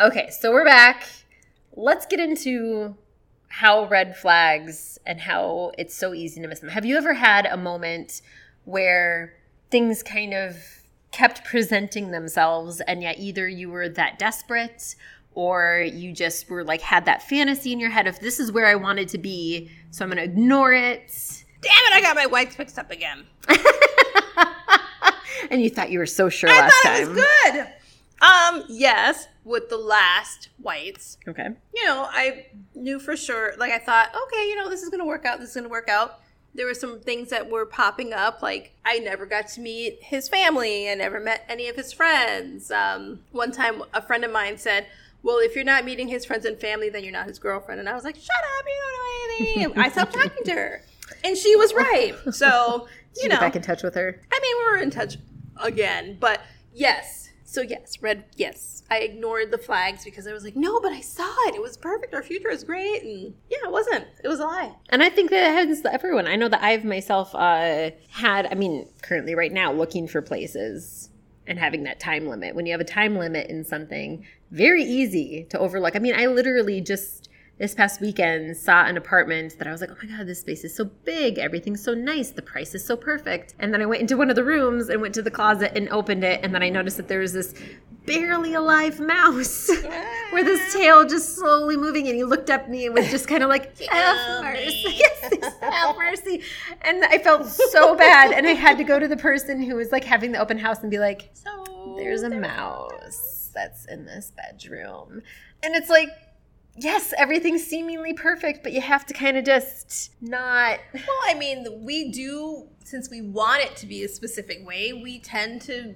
Speaker 2: Okay, so we're back. Let's get into how red flags and how it's so easy to miss them. Have you ever had a moment where things kind of kept presenting themselves and yet either you were that desperate or you just were like had that fantasy in your head of this is where I wanted to be, so I'm going to ignore it.
Speaker 1: Damn it, I got my whites mixed up again. (laughs)
Speaker 2: and you thought you were so sure
Speaker 1: I
Speaker 2: last
Speaker 1: thought
Speaker 2: time.
Speaker 1: it was good. Um, yes, with the last whites.
Speaker 2: Okay.
Speaker 1: You know, I knew for sure, like I thought, okay, you know, this is gonna work out, this is gonna work out. There were some things that were popping up, like I never got to meet his family, I never met any of his friends. Um, one time a friend of mine said, Well, if you're not meeting his friends and family, then you're not his girlfriend. And I was like, Shut up, you don't know anything. I stopped talking to her. And she was right. So, (laughs) you know.
Speaker 2: get back in touch with her?
Speaker 1: I mean, we were in touch again, but yes. So yes, red. Yes, I ignored the flags because I was like, no, but I saw it. It was perfect. Our future is great, and yeah, it wasn't. It was a lie.
Speaker 2: And I think that happens to everyone. I know that I've myself uh, had, I mean, currently right now looking for places and having that time limit. When you have a time limit in something, very easy to overlook. I mean, I literally just this past weekend saw an apartment that I was like, oh my God, this space is so big. Everything's so nice. The price is so perfect. And then I went into one of the rooms and went to the closet and opened it. And then I noticed that there was this barely alive mouse (laughs) with his tail just slowly moving. And he looked up at me and was just kind of like, (laughs) have mercy. (laughs) Yes, have mercy. And I felt so bad. And I had to go to the person who was like having the open house and be like,
Speaker 1: So
Speaker 2: there's a mouse that's in this bedroom. And it's like, yes, everything's seemingly perfect, but you have to kind of just not.
Speaker 1: Well, I mean, we do since we want it to be a specific way. We tend to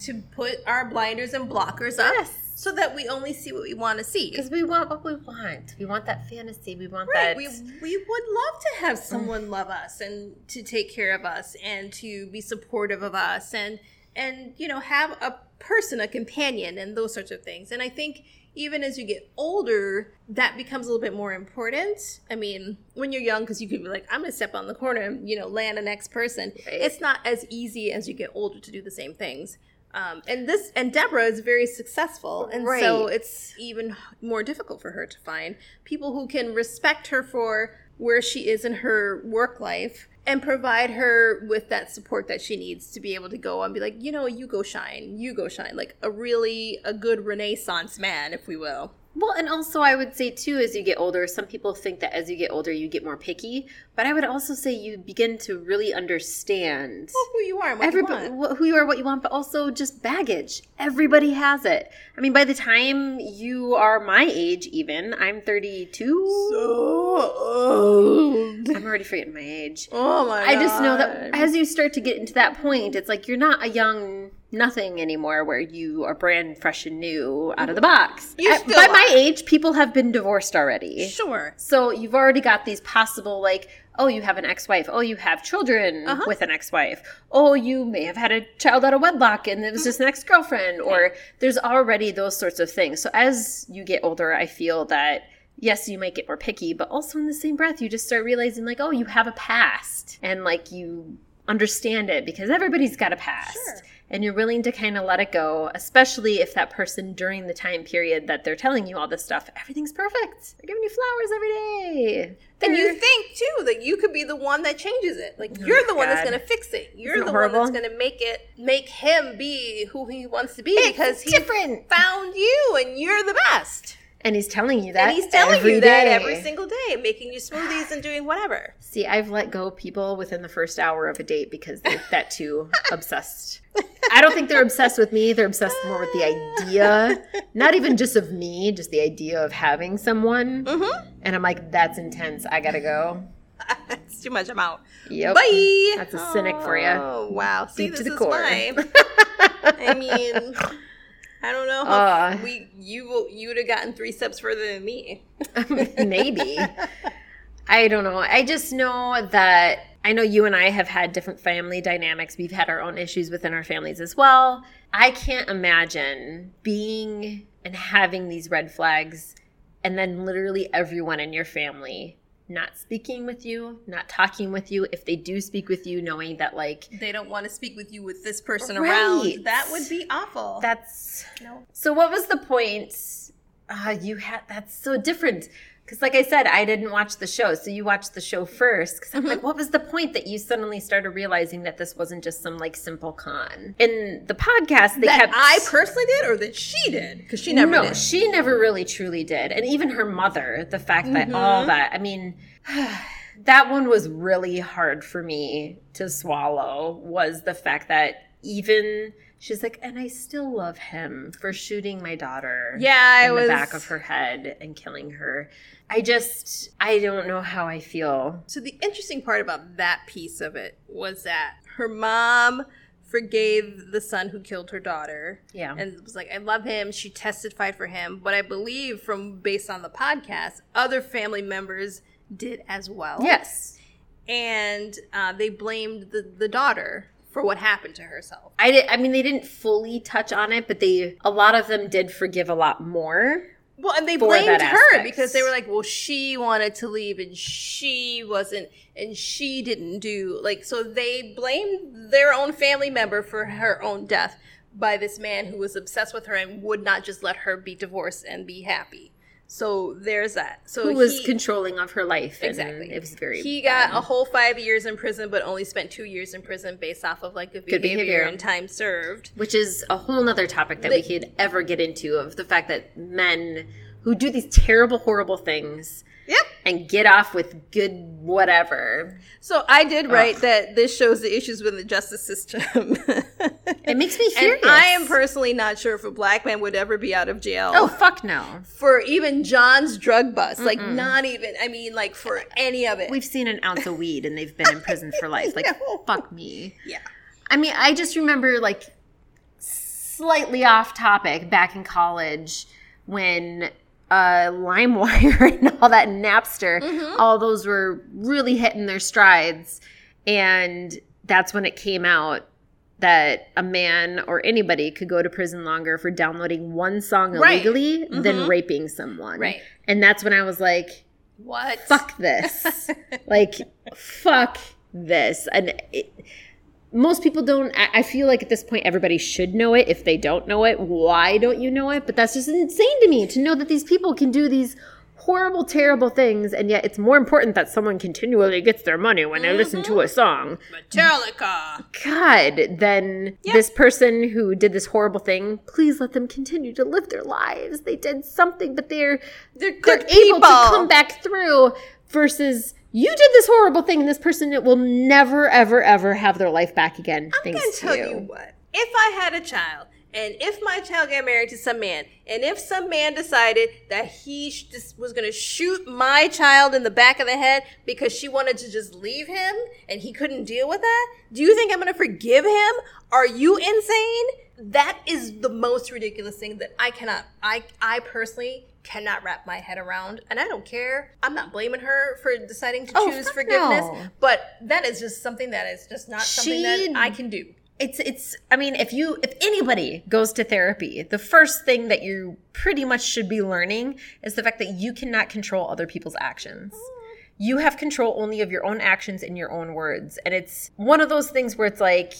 Speaker 1: to put our blinders and blockers up
Speaker 2: Yes.
Speaker 1: so that we only see what we want to see.
Speaker 2: Because we want what we want. We want that fantasy. We want
Speaker 1: Right.
Speaker 2: that.
Speaker 1: We we would love to have someone love us and to take care of us and to be supportive of us and and you know have a person, a companion, and those sorts of things. And I think even as you get older, that becomes a little bit more important. I mean, when you're young, because you could be like, I'm going to step on the corner and you know land the next person.
Speaker 2: Right.
Speaker 1: It's not as easy as you get older to do the same things. Um, and this and Deborah is very successful, and so it's even more difficult for her to find people who can respect her for where she is in her work life and provide her with that support that she needs to be able to go and be like, you know, you go shine, you go shine, like a really a good renaissance man, if we will.
Speaker 2: Well, and also I would say too, as you get older, some people think that as you get older, you get more picky. But I would also say you begin to really understand
Speaker 1: Well, who you are, and what
Speaker 2: everybody
Speaker 1: you want.
Speaker 2: who you are, what you want, but also just baggage. Everybody has it. I mean, by the time you are my age, even I'm 32.
Speaker 1: So old.
Speaker 2: I'm already forgetting my age.
Speaker 1: Oh my
Speaker 2: I just know that as you start to get into that point, it's like you're not a young nothing anymore where you are brand fresh and new out of the box.
Speaker 1: You
Speaker 2: At- by my age, people have been divorced already.
Speaker 1: sure.
Speaker 2: So you've already got these possible like, oh, you have an ex-wife. Oh, you have children
Speaker 1: Uh-huh.
Speaker 2: with an ex-wife. Oh, you may have had a child out of wedlock and it was just an ex-girlfriend. Or there's already those sorts of things. So as you get older, I feel that yes, you might get more picky, but also in the same breath, you just start realizing like, oh, you have a past and like you understand it because everybody's got a past.
Speaker 1: Sure.
Speaker 2: And you're willing to kind of let it go, especially if that person during the time period that they're telling you all this stuff, everything's perfect. They're giving you flowers every day.
Speaker 1: And you think too that you could be the one that changes it. Like oh you're the one that's
Speaker 2: Oh
Speaker 1: going to fix it. You're
Speaker 2: Isn't
Speaker 1: the
Speaker 2: it
Speaker 1: one that's going to make it make him be who he wants to be
Speaker 2: It's
Speaker 1: because he
Speaker 2: different.
Speaker 1: found you and you're the best.
Speaker 2: And he's telling you that.
Speaker 1: and he's telling
Speaker 2: every
Speaker 1: you that
Speaker 2: day.
Speaker 1: every single day, making you smoothies and doing whatever. (sighs)
Speaker 2: See, I've let go of people within the first hour of a date because they're that too (laughs) obsessed. I don't think they're obsessed with me. They're obsessed more with the idea, (laughs) not even just of me, just the idea of having someone.
Speaker 1: Mm-hmm.
Speaker 2: And I'm like, that's intense. I gotta go. (laughs)
Speaker 1: it's too much. I'm out.
Speaker 2: Yep.
Speaker 1: Bye.
Speaker 2: That's a cynic for you.
Speaker 1: Oh wow. See,
Speaker 2: Deep
Speaker 1: this
Speaker 2: to the
Speaker 1: is
Speaker 2: core.
Speaker 1: why. I mean, I don't know.
Speaker 2: Uh.
Speaker 1: we you will you would have gotten three steps further than me. (laughs)
Speaker 2: Maybe. I don't know. I just know that I know you and I have had different family dynamics. We've had our own issues within our families as well. I can't imagine being and having these red flags and then literally everyone in your family not speaking with you, not talking with you. If they do speak with you, knowing that like
Speaker 1: They don't want to speak with you with this person
Speaker 2: Right.
Speaker 1: around. That would be awful.
Speaker 2: that's
Speaker 1: no.
Speaker 2: So what was the point? Uh, you had that's so different because, like I said, I didn't watch the show. So you watched the show first. Because I'm like, what was the point that you suddenly started realizing that this wasn't just some like simple con? In the podcast, they
Speaker 1: that
Speaker 2: kept
Speaker 1: I personally did, or that she did, because she never
Speaker 2: no,
Speaker 1: did.
Speaker 2: she never really truly did, and even her mother. The fact that
Speaker 1: Mm-hmm.
Speaker 2: all that, I mean. (sighs) That one was really hard for me to swallow was the fact that even she's like, and I still love him for shooting my daughter
Speaker 1: Yeah,
Speaker 2: in
Speaker 1: I was
Speaker 2: the back of her head and killing her. I just, I don't know how I feel.
Speaker 1: So the interesting part about that piece of it was that her mom forgave the son who killed her daughter.
Speaker 2: Yeah.
Speaker 1: And was like, I love him. She testified for him. But I believe from based on the podcast, other family members did as well.
Speaker 2: Yes.
Speaker 1: And uh, they blamed the, the daughter for what happened to herself.
Speaker 2: I, did, I mean, they didn't fully touch on it, but they, a lot of them did forgive a lot more.
Speaker 1: Well, and they blamed her because they were like, well, she wanted to leave and she wasn't, and she didn't do, like, so they blamed their own family member for her own death by this man who was obsessed with her and would not just let her be divorced and be happy. So there's that. So
Speaker 2: Who was
Speaker 1: he-
Speaker 2: controlling of her life. and
Speaker 1: Exactly.
Speaker 2: It was very.
Speaker 1: He got
Speaker 2: bad.
Speaker 1: a whole five years in prison, but only spent two years in prison based off of like the
Speaker 2: Good
Speaker 1: behavior,
Speaker 2: behavior.
Speaker 1: and time served.
Speaker 2: which is a whole nother topic that
Speaker 1: They-
Speaker 2: we could ever get into of the fact that men who do these terrible, horrible things
Speaker 1: Yep.
Speaker 2: and get off with good whatever.
Speaker 1: So I did write that this shows the issues with the justice system. (laughs)
Speaker 2: It makes me
Speaker 1: And
Speaker 2: furious.
Speaker 1: I am personally not sure if a black man would ever be out of jail.
Speaker 2: Oh fuck no!
Speaker 1: For even John's drug bust. Like, not even, I mean, like, for any of it.
Speaker 2: We've seen an ounce of weed and they've been in prison for (laughs) life. Like
Speaker 1: know.
Speaker 2: fuck me.
Speaker 1: yeah.
Speaker 2: I mean, I just remember like slightly off topic back in college when uh, LimeWire (laughs) and all that Napster,
Speaker 1: Mm-hmm.
Speaker 2: all those were really hitting their strides. And that's when it came out that a man or anybody could go to prison longer for downloading one song
Speaker 1: Right.
Speaker 2: illegally than raping someone.
Speaker 1: Right.
Speaker 2: And that's when I was like,
Speaker 1: What?
Speaker 2: fuck this. (laughs) like, fuck this. And it, most people don't, I, feel like at this point, everybody should know it. If they don't know it, why don't you know it? But that's just insane to me to know that these people can do these horrible, terrible things. And yet it's more important that someone continually gets their money when they listen to a mm-hmm. song.
Speaker 1: Metallica.
Speaker 2: God, then this person who did this horrible thing, please let them continue to live their lives. They did something, but they're
Speaker 1: They're
Speaker 2: they're able to come back through versus you did this horrible thing and this person will never ever ever have their life back again
Speaker 1: I'm gonna
Speaker 2: to
Speaker 1: tell
Speaker 2: you.
Speaker 1: you what. If I had a child, and if my child got married to some man, and if some man decided that he sh- just was gonna shoot my child in the back of the head because she wanted to just leave him and he couldn't deal with that, do you think I'm gonna forgive him? Are you insane? That is the most ridiculous thing that I cannot. I I personally cannot wrap my head around, and I don't care. I'm not blaming her for deciding to
Speaker 2: Oh,
Speaker 1: choose forgiveness,
Speaker 2: no.
Speaker 1: but that is just something that is just not something that I can do.
Speaker 2: It's it's I mean if you if anybody goes to therapy, the first thing that you pretty much should be learning is the fact that you cannot control other people's actions. You have control only of your own actions and your own words. And it's one of those things where it's like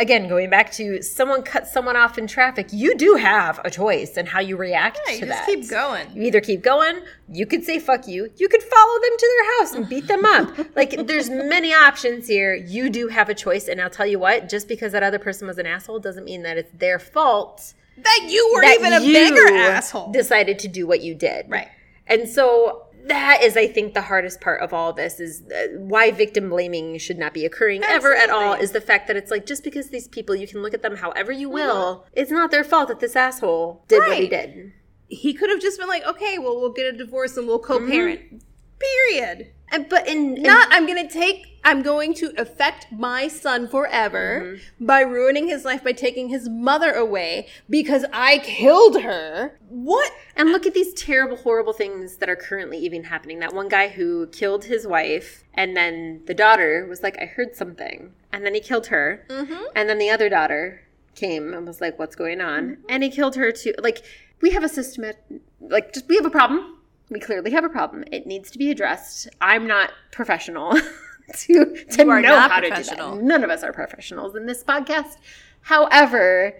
Speaker 2: again going back to someone cuts someone off in traffic, you do have a choice and how you react
Speaker 1: Yeah,
Speaker 2: to
Speaker 1: you
Speaker 2: that.
Speaker 1: keep going.
Speaker 2: You either keep going, you could say fuck you, you could follow them to their house and beat them up. (laughs) like there's many options here. You do have a choice and I'll tell you what, just because that other person was an asshole doesn't mean that it's their fault
Speaker 1: That you were even a bigger asshole.
Speaker 2: Decided to do what you did.
Speaker 1: Right.
Speaker 2: And so that is, I think, the hardest part of all this is uh, why victim blaming should not be occurring ever at all is the fact that it's like just because these people, you can look at them however you will, it's not their fault that this asshole did what he did.
Speaker 1: he could have just been like, okay, well, we'll get a divorce and we'll co-parent. Period.
Speaker 2: And, but in, in
Speaker 1: Not, I'm going to take, I'm going to affect my son forever mm-hmm. by ruining his life by taking his mother away because I killed her. What?
Speaker 2: And look at these terrible, horrible things that are currently even happening. That one guy who killed his wife, and then the daughter was like, I heard something. And then he killed her. Mm-hmm. And then the other daughter came and was like, What's going on? Mm-hmm. And he killed her too. Like, we have a system, at, like, just we have a problem. We clearly have a problem. It needs to be addressed. I'm not professional (laughs) (laughs) to, to know how to do that. None of us are professionals in this podcast. However,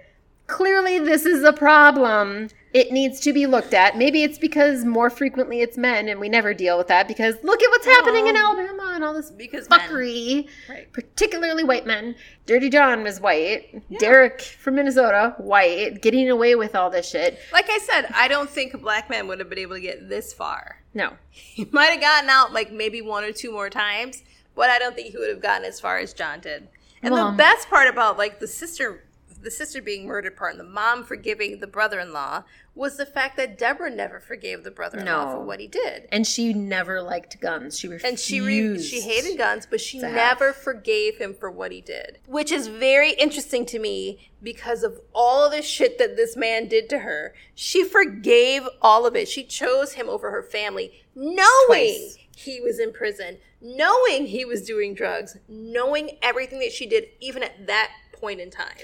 Speaker 2: clearly this is a problem. It needs to be looked at. Maybe it's because more frequently it's men and we never deal with that because look at what's happening in Alabama and all this
Speaker 1: Because
Speaker 2: fuckery.
Speaker 1: Right.
Speaker 2: Particularly white men. Dirty John was white. Derek from Minnesota, white, getting away with all this shit.
Speaker 1: Like I said, I don't think a black man would have been able to get this far.
Speaker 2: No. (laughs)
Speaker 1: He might have gotten out like maybe one or two more times, but I don't think he would have gotten as far as John did. And
Speaker 2: Well-
Speaker 1: the best part about like the sister the sister being murdered part and the mom forgiving the brother-in-law was the fact that Deborah never forgave the brother-in-law
Speaker 2: No.
Speaker 1: for what he did.
Speaker 2: And she never liked guns. She refused.
Speaker 1: And she re- she hated guns, but she
Speaker 2: to have.
Speaker 1: never forgave him for what he did, which is very interesting to me because of all the shit that this man did to her. She forgave all of it. She chose him over her family, knowing
Speaker 2: Twice.
Speaker 1: He was in prison, knowing he was doing drugs, knowing everything that she did, even at that point in time.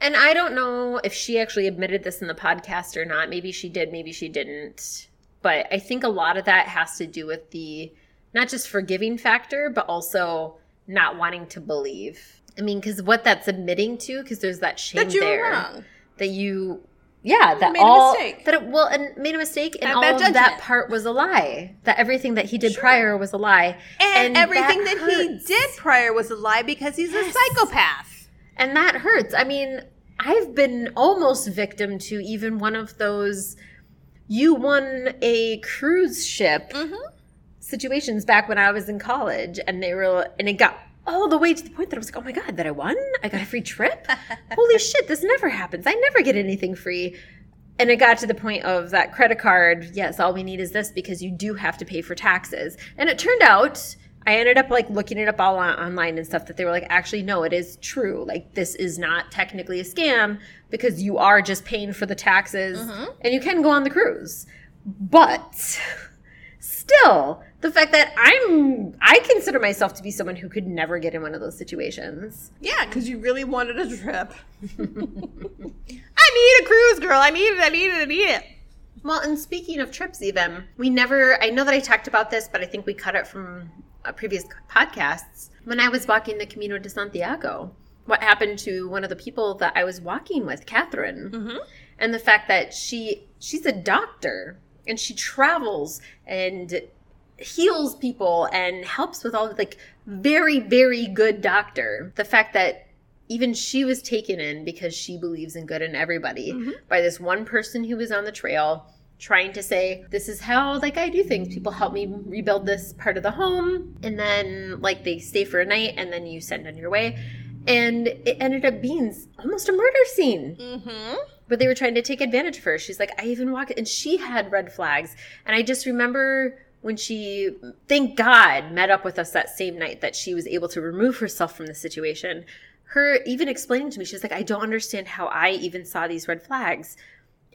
Speaker 2: And I don't know if she actually admitted this in the podcast or not. Maybe she did, maybe she didn't. But I think a lot of that has to do with the not just forgiving factor, but also not wanting to believe. I mean, because what that's admitting to, because there's that shame
Speaker 1: That you
Speaker 2: there
Speaker 1: wrong.
Speaker 2: that you, yeah, that
Speaker 1: made a
Speaker 2: all
Speaker 1: mistake.
Speaker 2: that it, well, and made a mistake, and all of that part was a lie. That everything that he did prior was a lie,
Speaker 1: And, everything that, he did prior was a lie because he's a psychopath.
Speaker 2: And that hurts. I mean, I've been almost victim to even one of those you won a cruise ship mm-hmm. situations back when I was in college and they were and it got all the way to the point that I was like, "Oh my god, that I won? I got a free trip? Holy (laughs) shit, this never happens. I never get anything free." And it got to the point of that credit card, yes, all we need is this because you do have to pay for taxes. And it turned out I ended up like looking it up all on, online and stuff that they were like, actually, no, it is true. Like, this is not technically a scam because you are just paying for the taxes mm-hmm. and you can go on the cruise. But still, the fact that I'm, I consider myself to be someone who could never get in one of those situations.
Speaker 1: Yeah, because you really wanted a trip. (laughs) I need a cruise, girl. I need it. I need it. I need it.
Speaker 2: Well, and speaking of trips, even, we never, I know that I talked about this, but I think we cut it from uh, previous podcasts. When I was walking the Camino de Santiago, what happened to one of the people that I was walking with, Catherine, and the fact that she, she's a doctor and she travels and heals people and helps with all like very, very good doctor. The fact that even she was taken in because she believes in good in everybody by this one person who was on the trail trying to say this is how like i do things people help me rebuild this part of the home and then like they stay for a night and then you send on your way and it ended up being almost a murder scene
Speaker 1: Mm-hmm.
Speaker 2: but they were trying to take advantage of her. She's like, I even walked, and she had red flags. And I just remember when she, thank God, met up with us that same night that she was able to remove herself from the situation. Her even explaining to me, she's like, I don't understand how I even saw these red flags.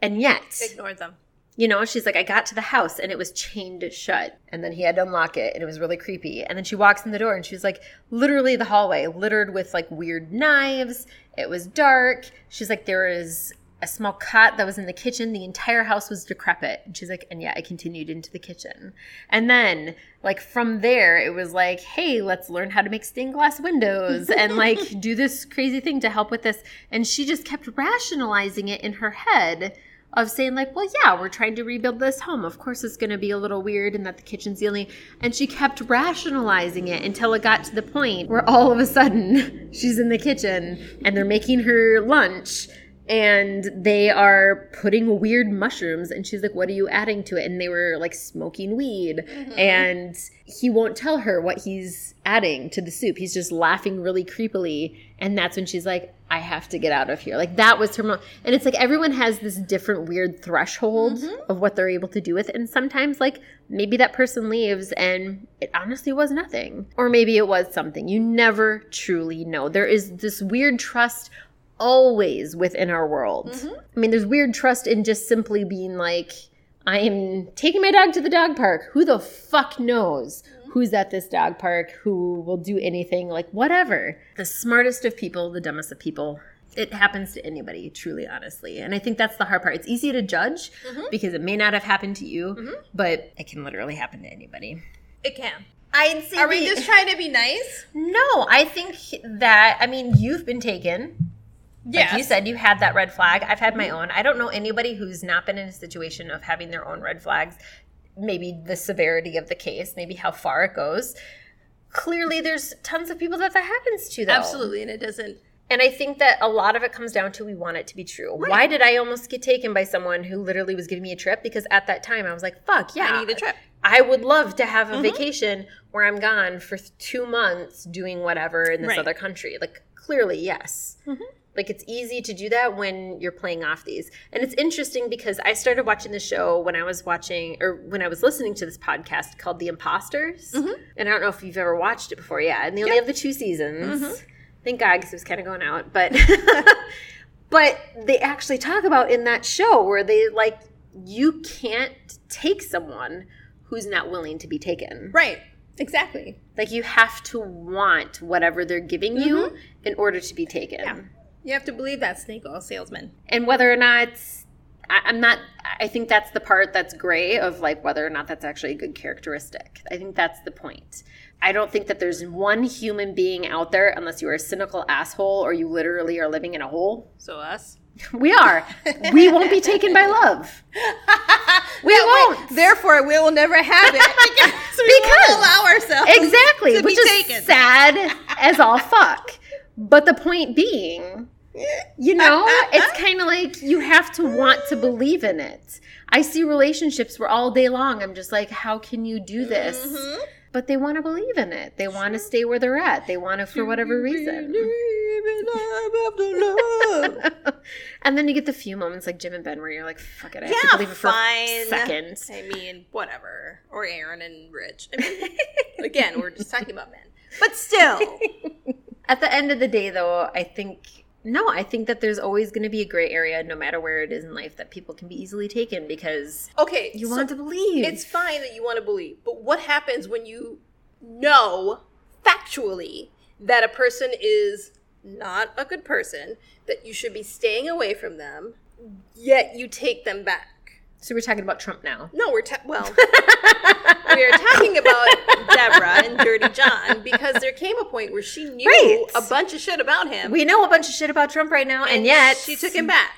Speaker 2: And yet,
Speaker 1: ignored them.
Speaker 2: you know, she's like, I got to the house and it was chained shut. And then he had to unlock it and it was really creepy. And then she walks in the door and she's like, literally the hallway littered with like weird knives. It was dark. She's like, there is a small cot that was in the kitchen. The entire house was decrepit. And she's like, and yeah, I continued into the kitchen. And then, like, from there, it was like, hey, let's learn how to make stained glass windows and (laughs) like do this crazy thing to help with this. And she just kept rationalizing it in her head of saying like, well, yeah, we're trying to rebuild this home. Of course, it's going to be a little weird, and that the kitchen's the only. And she kept rationalizing it until it got to the point where all of a sudden (laughs) she's in the kitchen and they're making her lunch, and they are putting weird mushrooms and she's like what are you adding to it? And they were like smoking weed. Mm-hmm. And he won't tell her what he's adding to the soup. He's just laughing really creepily. And that's when she's like i have to get out of here. Like that was her mo- and it's like everyone has this different weird threshold mm-hmm. of what they're able to do with it. And sometimes like maybe that person leaves and it honestly was nothing. Or maybe it was something. You never truly know. There is this weird trust always within our world. Mm-hmm. I mean, there's weird trust in just simply being like, I am taking my dog to the dog park. Who the fuck knows mm-hmm. who's at this dog park, who will do anything, like whatever. The smartest of people, the dumbest of people. It happens to anybody, truly, honestly. And I think that's the hard part. It's easy to judge mm-hmm. because it may not have happened to you, but it can literally happen to anybody.
Speaker 1: It can.
Speaker 2: I'd say
Speaker 1: Are we
Speaker 2: the-
Speaker 1: just trying to be nice?
Speaker 2: no, I think that, I mean, you've been taken. Like
Speaker 1: Yeah.
Speaker 2: you said, you had that red flag. I've had my own. I don't know anybody who's not been in a situation of having their own red flags. Maybe the severity of the case, maybe how far it goes. Clearly, there's tons of people that that happens to, though.
Speaker 1: Absolutely, and it doesn't.
Speaker 2: And I think that a lot of it comes down to we want it to be true. Why did I almost get taken by someone who literally was giving me a trip? Because at that time, I was like, fuck, yeah.
Speaker 1: I need a trip.
Speaker 2: I would love to have a mm-hmm. vacation where I'm gone for two months doing whatever in this
Speaker 1: Right.
Speaker 2: other country. Like, clearly, yes. Mm-hmm. Like, it's easy to do that when you're playing off these. And it's interesting because I started watching the show when I was watching, or when I was listening to this podcast called The Imposters. Mm-hmm. And I don't know if you've ever watched it before. Yeah. And they only have the two seasons. Mm-hmm. Thank God, because it was kind of going out. But. (laughs) But they actually talk about in that show where they like you can't take someone who's not willing to be taken.
Speaker 1: Right. Exactly.
Speaker 2: Like you have to want whatever they're giving you mm-hmm. in order to be taken.
Speaker 1: You have to believe that snake oil salesman.
Speaker 2: And whether or not I, I'm not I think that's the part that's gray of like whether or not that's actually a good characteristic. I think that's the point. I don't think that there's one human being out there unless you're a cynical asshole or you literally are living in a hole.
Speaker 1: So us. (laughs)
Speaker 2: We are. we won't be taken by love. (laughs) We won't.
Speaker 1: Therefore, we will never have it (laughs) because we
Speaker 2: Because-
Speaker 1: won't allow ourselves
Speaker 2: exactly, which is
Speaker 1: taken.
Speaker 2: sad as all fuck. But the point being, you know, it's (laughs) kind of like you have to want to believe in it. I see relationships where all day long I'm just like, how can you do this?
Speaker 1: Mm-hmm.
Speaker 2: But they want to believe in it. They want to stay where they're at. They want to for whatever reason. (laughs) and then you get the few moments like Jim and Ben where you're like, fuck it, I have to believe it for
Speaker 1: fine.
Speaker 2: a second.
Speaker 1: I mean, whatever. Or Aaron and Rich. I mean, (laughs) again, we're just talking about men. But still.
Speaker 2: At the end of the day, though, I think no, I think that there's always going to be a gray area, no matter where it is in life, that people can be easily taken because
Speaker 1: Okay.
Speaker 2: you
Speaker 1: so
Speaker 2: want to believe.
Speaker 1: It's fine that you want to believe. But what happens when you know factually that a person is not a good person, that you should be staying away from them, yet you take them back?
Speaker 2: So we're talking about Trump now.
Speaker 1: No, we're ta- well, (laughs) we are talking about Deborah and Dirty John because there came a point where she knew
Speaker 2: Right.
Speaker 1: a bunch of shit about him,
Speaker 2: We know a bunch of shit about Trump right now, and, yet
Speaker 1: she took him back.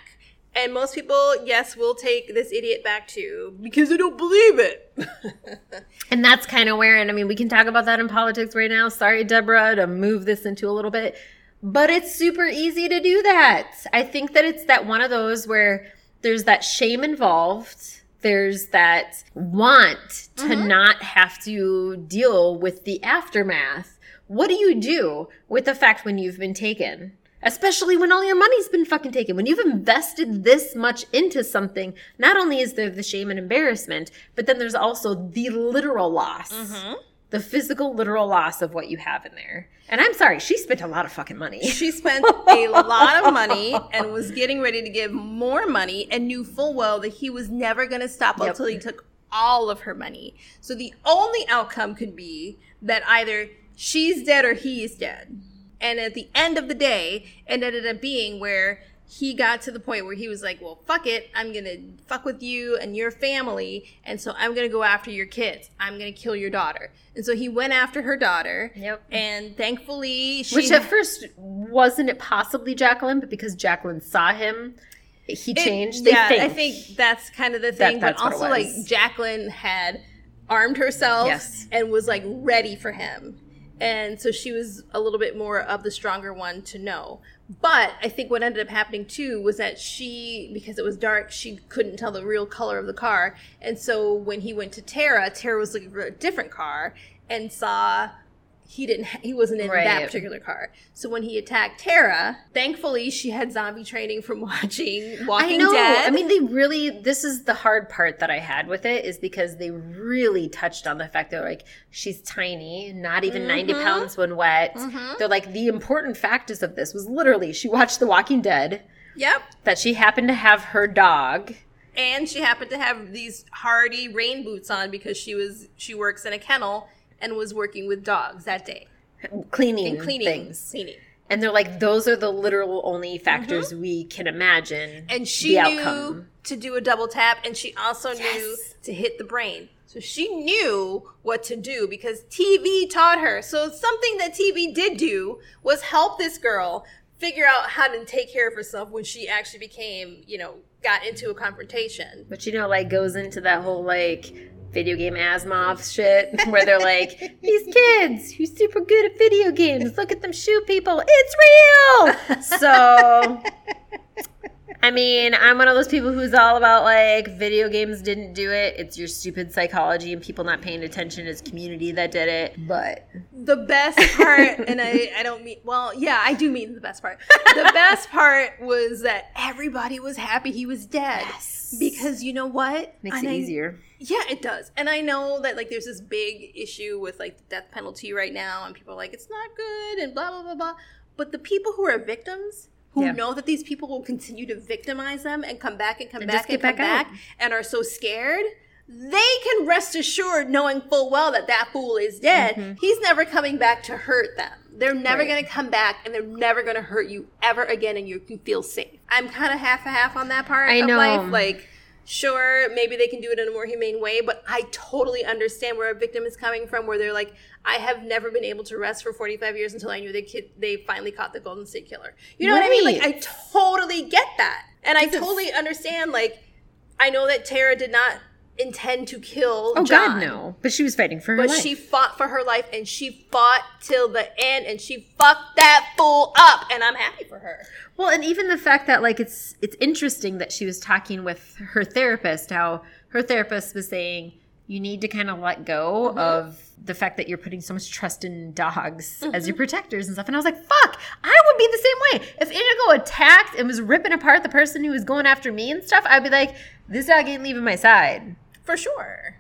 Speaker 1: And most people, yes, will take this idiot back too because they don't believe it. (laughs)
Speaker 2: And that's kind of where, and I mean, we can talk about that in politics right now. Sorry, Deborah, to move this into a little bit, but it's super easy to do that. I think that it's that one of those where there's that shame involved. There's that want to mm-hmm. not have to deal with the aftermath. What do you do with the fact when you've been taken? Especially when all your money's been fucking taken. When you've invested this much into something, not only is there the shame and embarrassment, but then there's also the literal loss. Mm-hmm. The physical, literal loss of what you have in there. And I'm sorry, she spent a lot of fucking money. (laughs)
Speaker 1: She spent a lot of money and was getting ready to give more money and knew full well that he was never going to stop
Speaker 2: Yep.
Speaker 1: until he took all of her money. So the only outcome could be that either she's dead or he is dead. And at the end of the day, it ended up being where he got to the point where he was like, well, fuck it. I'm going to fuck with you and your family. And so I'm going to go after your kids. I'm going to kill your daughter. And so he went after her daughter.
Speaker 2: Yep.
Speaker 1: And thankfully, she
Speaker 2: Which at first wasn't it possibly Jacqueline, but because Jacqueline saw him, he
Speaker 1: It-
Speaker 2: changed. They
Speaker 1: yeah,
Speaker 2: think.
Speaker 1: I think that's kind of the thing.
Speaker 2: that's
Speaker 1: but also, like. Jacqueline had armed herself
Speaker 2: Yes.
Speaker 1: and was like ready for him. And so she was a little bit more of the stronger one to know. But I think what ended up happening too was that she, because it was dark, she couldn't tell the real color of the car. And so when he went to Terra, Terra was looking for a different car and saw he didn't he wasn't in that particular car. So when he attacked Terra, thankfully she had zombie training from (laughs) watching Walking
Speaker 2: I know.
Speaker 1: Dead.
Speaker 2: I mean, they really. This is the hard part that I had with it is because they really touched on the fact that like she's tiny, not even ninety
Speaker 1: Mm-hmm.
Speaker 2: pounds when wet. They're like the important factors of this was literally she watched The Walking Dead,
Speaker 1: yep.
Speaker 2: that she happened to have her dog.
Speaker 1: and she happened to have these hardy rain boots on because she was she works in a kennel and was working with dogs that day.
Speaker 2: Cleaning,
Speaker 1: and cleaning
Speaker 2: things,
Speaker 1: cleaning.
Speaker 2: And they're like, those are the literal only factors we can imagine.
Speaker 1: Mm-hmm. and she knew to do a double tap and she also knew to hit the brain. So she knew what to do because tv taught her. So something that tv did do was help this girl figure out how to take care of herself when she actually became you know got into a confrontation.
Speaker 2: But you know, like goes into that whole like video game Asimov shit (laughs) where they're like, these kids who's super good at video games, look at them shoot people. It's real. So I mean, I'm one of those people who's all about like video games didn't do it. It's your stupid psychology and people not paying attention. It's community that did it. But
Speaker 1: the best part, and I, I don't mean, well, yeah, I do mean the best part. The (laughs) best part was that everybody was happy he was dead. Because you know what?
Speaker 2: makes
Speaker 1: And
Speaker 2: it
Speaker 1: I-
Speaker 2: easier.
Speaker 1: Yeah, it does. And I know that like there's this big issue with like the death penalty right now, and people are like, it's not good, and blah blah blah blah. But the people who are victims, who
Speaker 2: Yeah.
Speaker 1: know that these people will continue to victimize them and come back and come
Speaker 2: And
Speaker 1: back and come
Speaker 2: back
Speaker 1: back, and are so scared, they can rest assured, knowing full well that that fool is dead. He's never coming back to hurt them. They're never
Speaker 2: Mm-hmm. Right.
Speaker 1: going to come back, and they're never going to hurt you ever again, and you can feel safe. I'm kind of half a half on that part
Speaker 2: I
Speaker 1: of
Speaker 2: know.
Speaker 1: life, like sure maybe they can do it in a more humane way but i totally understand where a victim is coming from where they're like i have never been able to rest for 45 years until i knew they kid they finally caught the golden state killer. You know what i mean? Like i totally get that. And i totally understand like i know that terra did not intend to kill
Speaker 2: Oh
Speaker 1: John,
Speaker 2: God, no! But she was fighting for her
Speaker 1: but
Speaker 2: life.
Speaker 1: she fought for her life and she fought till the end and she fucked that fool up and i'm happy for her.
Speaker 2: Well, and even the fact that like it's it's interesting that she was talking with her therapist, how her therapist was saying you need to kind of let go
Speaker 1: Mm-hmm.
Speaker 2: of the fact that you're putting so much trust in dogs as
Speaker 1: Mm-hmm.
Speaker 2: your protectors and stuff. And I was like, fuck, I would be the same way. If Indigo attacked and was ripping apart the person who was going after me and stuff, I'd be like, this dog ain't leaving my side.
Speaker 1: for sure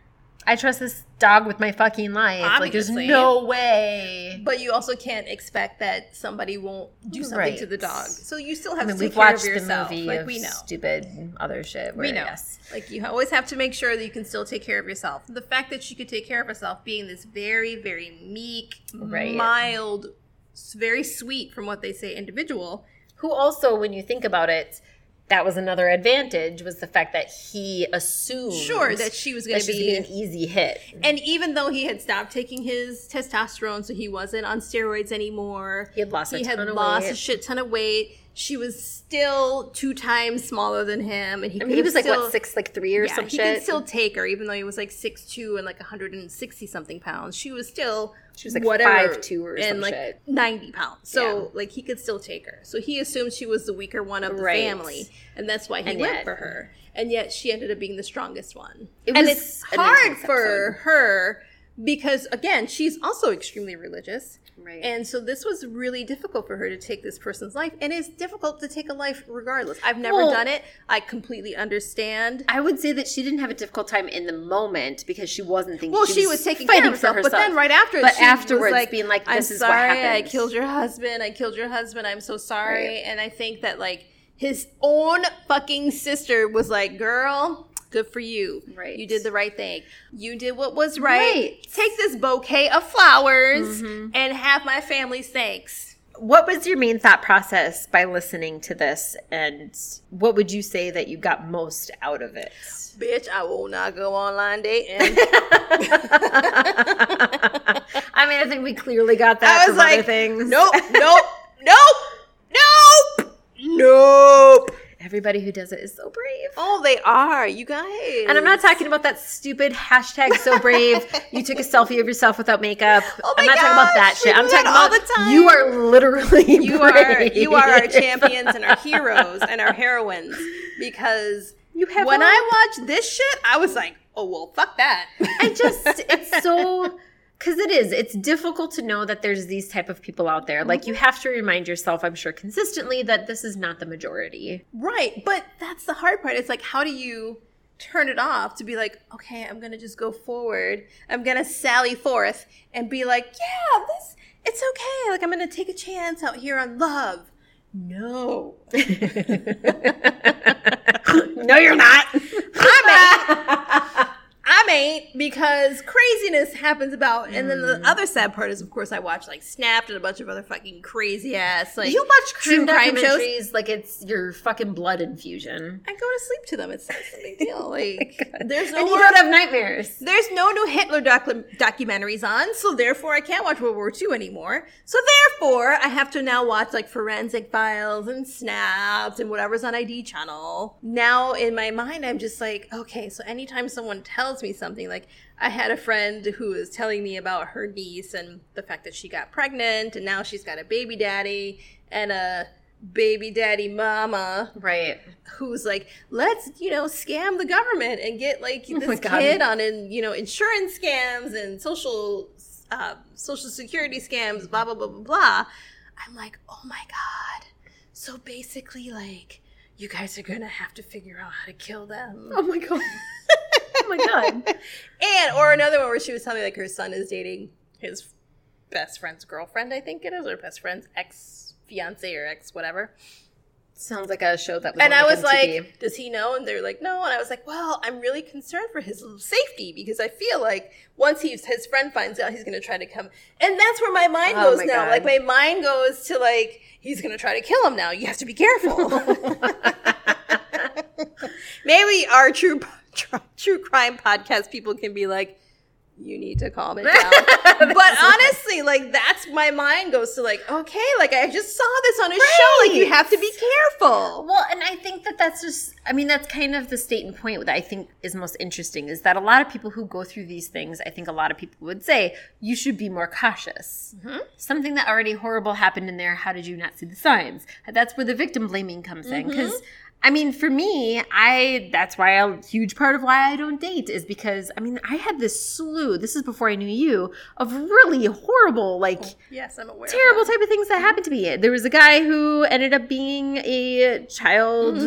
Speaker 2: I trust this dog with my fucking life. Like, there's no way.
Speaker 1: But you also can't expect that somebody won't do something to the dog. So you still
Speaker 2: I
Speaker 1: have
Speaker 2: mean,
Speaker 1: to take
Speaker 2: we've
Speaker 1: care
Speaker 2: watched
Speaker 1: of
Speaker 2: the movie
Speaker 1: like
Speaker 2: of
Speaker 1: we know.
Speaker 2: stupid other shit. Where,
Speaker 1: We know.
Speaker 2: Yes.
Speaker 1: Like you always have to make sure that you can still take care of yourself. The fact that she could take care of herself, being this very, very meek,
Speaker 2: Right.
Speaker 1: mild, very sweet from what they say individual.
Speaker 2: who also when you think about it that was another advantage was the fact that he assumed
Speaker 1: Sure, that she was going to be.
Speaker 2: an easy hit
Speaker 1: and even though he had stopped taking his testosterone, so he wasn't on steroids anymore,
Speaker 2: He had lost a
Speaker 1: he had
Speaker 2: ton of
Speaker 1: lost a shit ton of weight. She was still two times smaller than him, and he,
Speaker 2: I
Speaker 1: could
Speaker 2: mean, he was like what six like three or
Speaker 1: yeah,
Speaker 2: some
Speaker 1: he
Speaker 2: shit
Speaker 1: could still take her, even though he was like six two and like 160 something pounds. She was still
Speaker 2: She was, like,
Speaker 1: whatever
Speaker 2: 5'2" or
Speaker 1: and
Speaker 2: some
Speaker 1: like
Speaker 2: shit.
Speaker 1: 90 pounds. So
Speaker 2: Yeah.
Speaker 1: like he could still take her. So he assumed she was the weaker one of the
Speaker 2: Right.
Speaker 1: family, and that's why he
Speaker 2: And
Speaker 1: went
Speaker 2: yet-
Speaker 1: for her. And yet she ended up being the strongest one.
Speaker 2: It
Speaker 1: and
Speaker 2: was
Speaker 1: it's hard for her because again she's also extremely religious.
Speaker 2: Right.
Speaker 1: And so this was really difficult for her to take this person's life. And it's difficult to take a life regardless. I've never
Speaker 2: Well-
Speaker 1: done it. I completely understand.
Speaker 2: I would say that she didn't have a difficult time in the moment because she wasn't thinking.
Speaker 1: Well, she, was, taking care of herself, but then right after,
Speaker 2: But
Speaker 1: she was
Speaker 2: afterwards,
Speaker 1: like,
Speaker 2: being like,
Speaker 1: "I'm
Speaker 2: "This is what
Speaker 1: sorry, I killed your husband. I killed your husband. I'm so sorry."
Speaker 2: Right.
Speaker 1: And I think that like his own fucking sister was like, "Girl, good for you.
Speaker 2: Right.
Speaker 1: You did the right thing. You did what was right.
Speaker 2: Right.
Speaker 1: Take this bouquet of flowers
Speaker 2: Mm-hmm.
Speaker 1: and have my family's thanks."
Speaker 2: What was your main thought process by listening to this, and what would you say that you got most out of it?
Speaker 1: Bitch, I will not go online dating. (laughs) (laughs)
Speaker 2: I mean, I think we clearly got that
Speaker 1: I was
Speaker 2: from other
Speaker 1: like,
Speaker 2: things.
Speaker 1: nope, nope, (laughs) nope, nope, nope.
Speaker 2: Everybody who does it is so brave.
Speaker 1: Oh, they are, you guys.
Speaker 2: And I'm not talking about that stupid hashtag so (laughs) brave. you took a selfie of yourself without makeup.
Speaker 1: Oh my
Speaker 2: I'm not talking about that shit. I'm talking
Speaker 1: all
Speaker 2: about
Speaker 1: the time.
Speaker 2: you are literally (laughs)
Speaker 1: You are you are our champions and our (laughs) heroes and our heroines because
Speaker 2: You have
Speaker 1: when
Speaker 2: all-
Speaker 1: I watched this shit, I was like, oh well, fuck that.
Speaker 2: I just it's so because it is it's difficult to know that there's these type of people out there like you mm-hmm. have to remind yourself i'm sure consistently that this is not the majority
Speaker 1: Right, but that's the hard part. It's like, how do you turn it off to be like, okay, I'm gonna just go forward. I'm gonna sally forth and be like, yeah, this, it's okay. Like, I'm gonna take a chance out here on love. No, (laughs)
Speaker 2: no you're not (laughs)
Speaker 1: I (laughs) ain't. I ain't because craziness happens about. And then the mm. other sad part is, of course, I watch like Snapped and a bunch of other fucking crazy ass like
Speaker 2: you watch crime,
Speaker 1: true crime shows.
Speaker 2: like it's your fucking blood infusion
Speaker 1: I go to sleep to them. It's not a big deal. (laughs) Like, oh there's no
Speaker 2: and you
Speaker 1: more-
Speaker 2: don't have nightmares
Speaker 1: There's no new Hitler docu- documentaries on, so therefore I can't watch World War II anymore. So therefore, I have to now watch like Forensic Files and Snapped and whatever's on ID channel. Now in my mind, I'm just like, okay, so anytime someone tells me something, like I had a friend who was telling me about her niece and the fact that she got pregnant and now she's got a baby daddy and a baby daddy mama
Speaker 2: right
Speaker 1: who's like, let's, you know, scam the government and get like this
Speaker 2: God.
Speaker 1: kid on in, you know, insurance scams and social uh, social security scams, blah blah blah blah blah. I'm like, oh my god. So basically, like, you guys are gonna have to figure out how to kill them.
Speaker 2: oh my god (laughs) oh my god (laughs)
Speaker 1: And or another one where she was telling me like her son is dating his best friend's girlfriend, I think it is, or best friend's ex fiance or ex whatever.
Speaker 2: sounds like a show that was
Speaker 1: and I was
Speaker 2: MTV.
Speaker 1: like, "Does he know?" And they're like, "No." And I was like, "Well, I'm really concerned for his safety because I feel like once he's his friend finds out, he's going to try to come." And that's where my mind
Speaker 2: Oh
Speaker 1: goes
Speaker 2: my
Speaker 1: now.
Speaker 2: God.
Speaker 1: Like my mind goes to like he's going to try to kill him now. You have to be careful. (laughs) (laughs) Maybe our true true, crime podcast people can be like. You need to calm it down. (laughs) but honestly, like that's my mind goes to like, okay, like I just saw this on a show. Like you have to be careful.
Speaker 2: Well, and I think that that's just, I mean, that's kind of the statement point that I think is most interesting is that a lot of people who go through these things, I think a lot of people would say, you should be more cautious. Mm-hmm. Something that already horrible happened in there. How did you not see the signs? That's where the victim blaming comes in. Mm-hmm. Because, I mean, for me, I, that's why a huge part of why I don't date is because, I mean, I had this slew, this is before I knew you, of really horrible, like,
Speaker 1: Yes, I'm aware.
Speaker 2: terrible
Speaker 1: that.
Speaker 2: type of things that happened to me. There was a guy who ended up being a child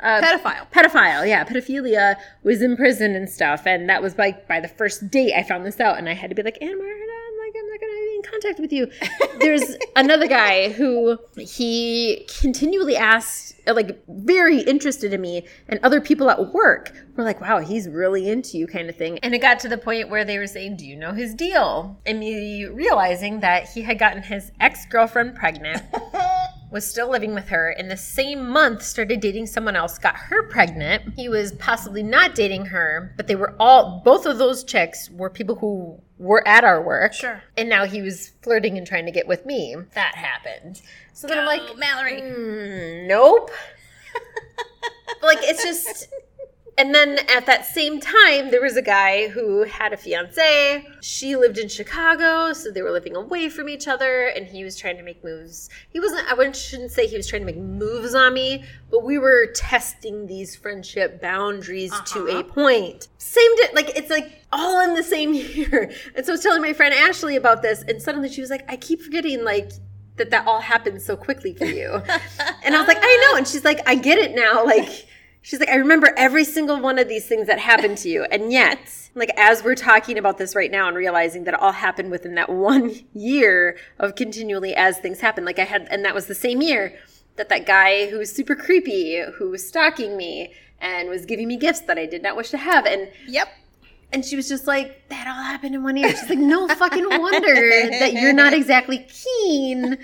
Speaker 2: uh,
Speaker 1: Pedophile.
Speaker 2: Pedophile, yeah, pedophilia was in prison and stuff, and that was like by the first date I found this out, and I had to be like, Anna Marta, I'm like, I'm not gonna be in contact with you. There's (laughs) another guy who he continually asked, like, very interested in me, and other people at work were like, wow, he's really into you, kind of thing. And it got to the point where they were saying, do you know his deal? And me realizing that he had gotten his ex girlfriend pregnant (laughs) was still living with her in the same month started dating someone else got her pregnant. He was possibly not dating her but they were all both of those chicks were people who were at our work.
Speaker 1: Sure.
Speaker 2: and now he was flirting and trying to get with me. That happened. So then i'm like
Speaker 1: Mallory.
Speaker 2: "Mm, nope. (laughs) Like it's just and then at that same time there was a guy who had a fiance she lived in chicago so they were living away from each other and he was trying to make moves he wasn't i wouldn't shouldn't say he was trying to make moves on me but we were testing these friendship boundaries uh-huh. to a point same di- like it's like all in the same (laughs) year and so i was telling my friend ashley about this and suddenly she was like i keep forgetting like that that all happened so quickly for you. (laughs) and I was like, I know. And she's like, I get it now. Like, she's like, I remember every single one of these things that happened to you. And yet, (laughs) like, as we're talking about this right now and realizing that it all happened within that one year of continually as things happen, like I had, and that was the same year that that guy who was super creepy, who was stalking me and was giving me gifts that I did not wish to have. And
Speaker 1: Yep.
Speaker 2: And she was just like, that all happened in one year. She's like, no fucking wonder that you're not (laughs) exactly keen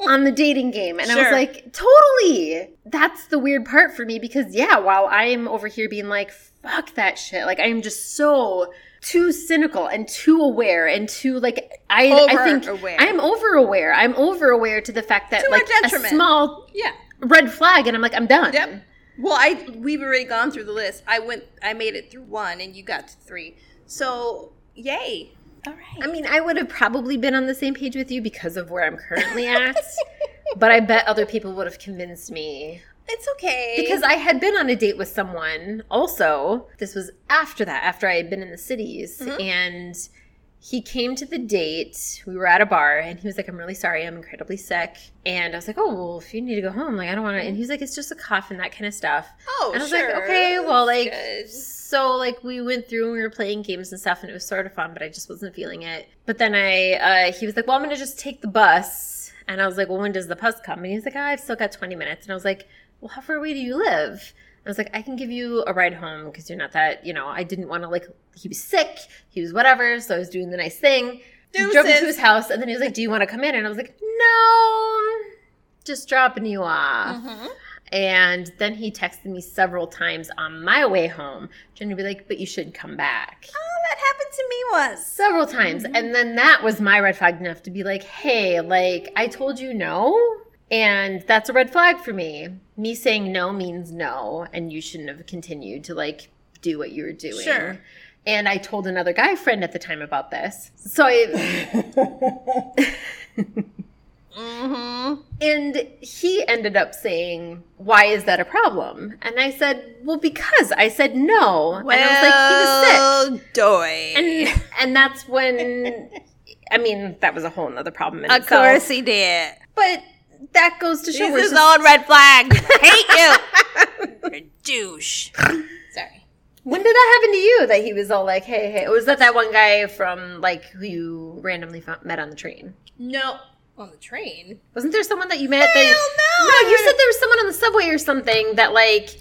Speaker 2: on the dating game. And I was like, totally. That's the weird part for me because, yeah, while I'm over here being like, fuck that shit, like, I am just so too cynical and too aware and too like I I think
Speaker 1: Over-aware.
Speaker 2: I'm over aware. I'm over aware to the fact that
Speaker 1: To
Speaker 2: like a small
Speaker 1: Yeah.
Speaker 2: red flag, and I'm like, I'm done.
Speaker 1: Yep. Well, I we've already gone through the list. I went, I made it through one, and you got to three. So, yay! All right.
Speaker 2: I mean, I would have probably been on the same page with you because of where I'm currently at. (laughs) but I bet other people would have convinced me
Speaker 1: it's okay
Speaker 2: because I had been on a date with someone also. This was after that, after I had been in the cities. Mm-hmm. And he came to the date. We were at a bar and he was like, I'm really sorry. I'm incredibly sick. And I was like, Oh, well, if you need to go home, like, I don't want to. And he was like, It's just a cough and that kind of stuff.
Speaker 1: Oh,
Speaker 2: and I was
Speaker 1: sure.
Speaker 2: like, Okay, well, like,
Speaker 1: good.
Speaker 2: so like we went through and we were playing games and stuff and it was sort of fun, but I just wasn't feeling it. But then I, uh, he was like, Well, I'm going to just take the bus. And I was like, Well, when does the bus come? And he's like, oh, I've still got 20 minutes. And I was like, Well, how far away do you live? I was like, I can give you a ride home because you're not that, you know, I didn't want to like, he was sick, he was whatever. So I was doing the nice thing. Drove him to his house and then he was like, Do you want to come in? And I was like, No, just dropping you off.
Speaker 1: Mm-hmm.
Speaker 2: And then he texted me several times on my way home, trying to be like, but you should come back.
Speaker 1: Oh, that happened to me once.
Speaker 2: Several times.
Speaker 1: Mm-hmm.
Speaker 2: And then that was my red flag enough to be like, hey, like, I told you no. And that's a red flag for me. Me saying no means no. And you shouldn't have continued to like do what you were doing.
Speaker 1: Sure.
Speaker 2: And I told another guy friend at the time about this. So I. (laughs)
Speaker 1: Mm-hmm.
Speaker 2: And he ended up saying, Why is that a problem? And I said, Well, because I said no. and I was like, He was sick.
Speaker 1: doy.
Speaker 2: And and that's when I mean, that was a whole nother problem in
Speaker 1: of
Speaker 2: itself.
Speaker 1: course he did.
Speaker 2: But that goes to show
Speaker 1: He's
Speaker 2: we're
Speaker 1: his own red flag. (laughs) Hate you. (laughs) You're douche. Sorry.
Speaker 2: When did that happen to you? That he was all like, "Hey, hey," was that that one guy from like who you randomly found, met on the train?
Speaker 1: No. On the train?
Speaker 2: Wasn't there someone that you met? that,
Speaker 1: Hell no!
Speaker 2: No, you said there was someone on the subway or something that like.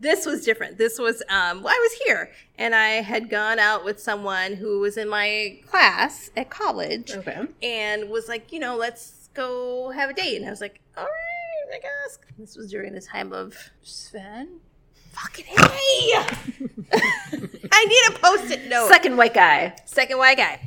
Speaker 1: this was different. This was um well, I was here and I had gone out with someone who was in my class at college
Speaker 2: Okay.
Speaker 1: and was like, you know, let's go have a date. And I was like, all right, I guess. This was during the time of Sven. Fucking hey! (laughs) I need a post-it note.
Speaker 2: Second white guy.
Speaker 1: second white guy.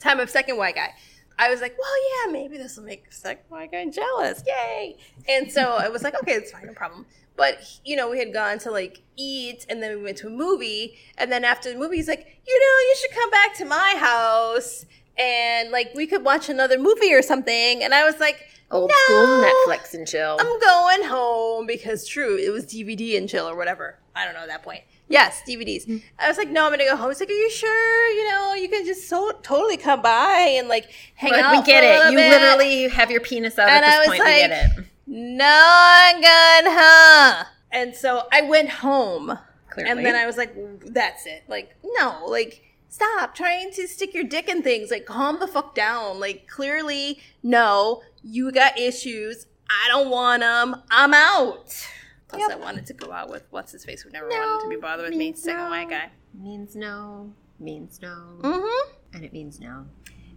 Speaker 1: Time of second white guy. I was like, well, yeah, maybe this will make second white guy jealous. Yay. And so I was like, okay, it's fine, no problem. But, you know, we had gone to like eat and then we went to a movie. And then after the movie, he's like, you know, you should come back to my house and like we could watch another movie or something. And I was like,
Speaker 2: Old
Speaker 1: "No,
Speaker 2: school Netflix and chill.
Speaker 1: I'm going home because true, it was DVD and chill or whatever. I don't know at that point. Yes, DVDs. Mm-hmm. I was like, no, I'm gonna go home. He's like, are you sure? You know, you can just so totally come by and like hang
Speaker 2: Like,
Speaker 1: out.
Speaker 2: we get it. You
Speaker 1: bit.
Speaker 2: literally have your penis out
Speaker 1: And
Speaker 2: at this point. we get it.
Speaker 1: No, I'm going home. And so I went home.
Speaker 2: Clearly.
Speaker 1: And then I was like, that's it. Like, no, like, stop trying to stick your dick in things. Like, calm the fuck down. Like, clearly, no, you got issues. I don't want them. I'm out. Plus, I wanted to go out with what's his face who never wanted to be bothered with me.
Speaker 2: means
Speaker 1: Second
Speaker 2: no.
Speaker 1: white guy.
Speaker 2: means no. Means no.
Speaker 1: Mm-hmm.
Speaker 2: And it means no.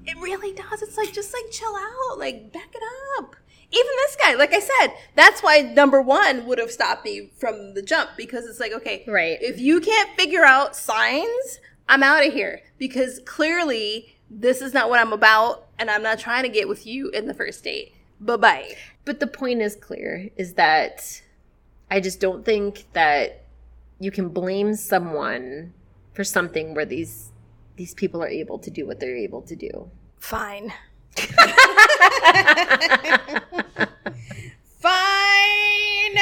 Speaker 1: It really does. It's like just like chill out, like back it up. Even this guy, like I said, that's why number one would have stopped me from the jump because it's like, okay,
Speaker 2: Right.
Speaker 1: If you can't figure out signs, I'm out of here because clearly this is not what I'm about, and I'm not trying to get with you in the first date. Bye bye.
Speaker 2: But the point is clear is that I just don't think that you can blame someone for something where these these people are able to do what they're able to do.
Speaker 1: Fine. (laughs) Fine.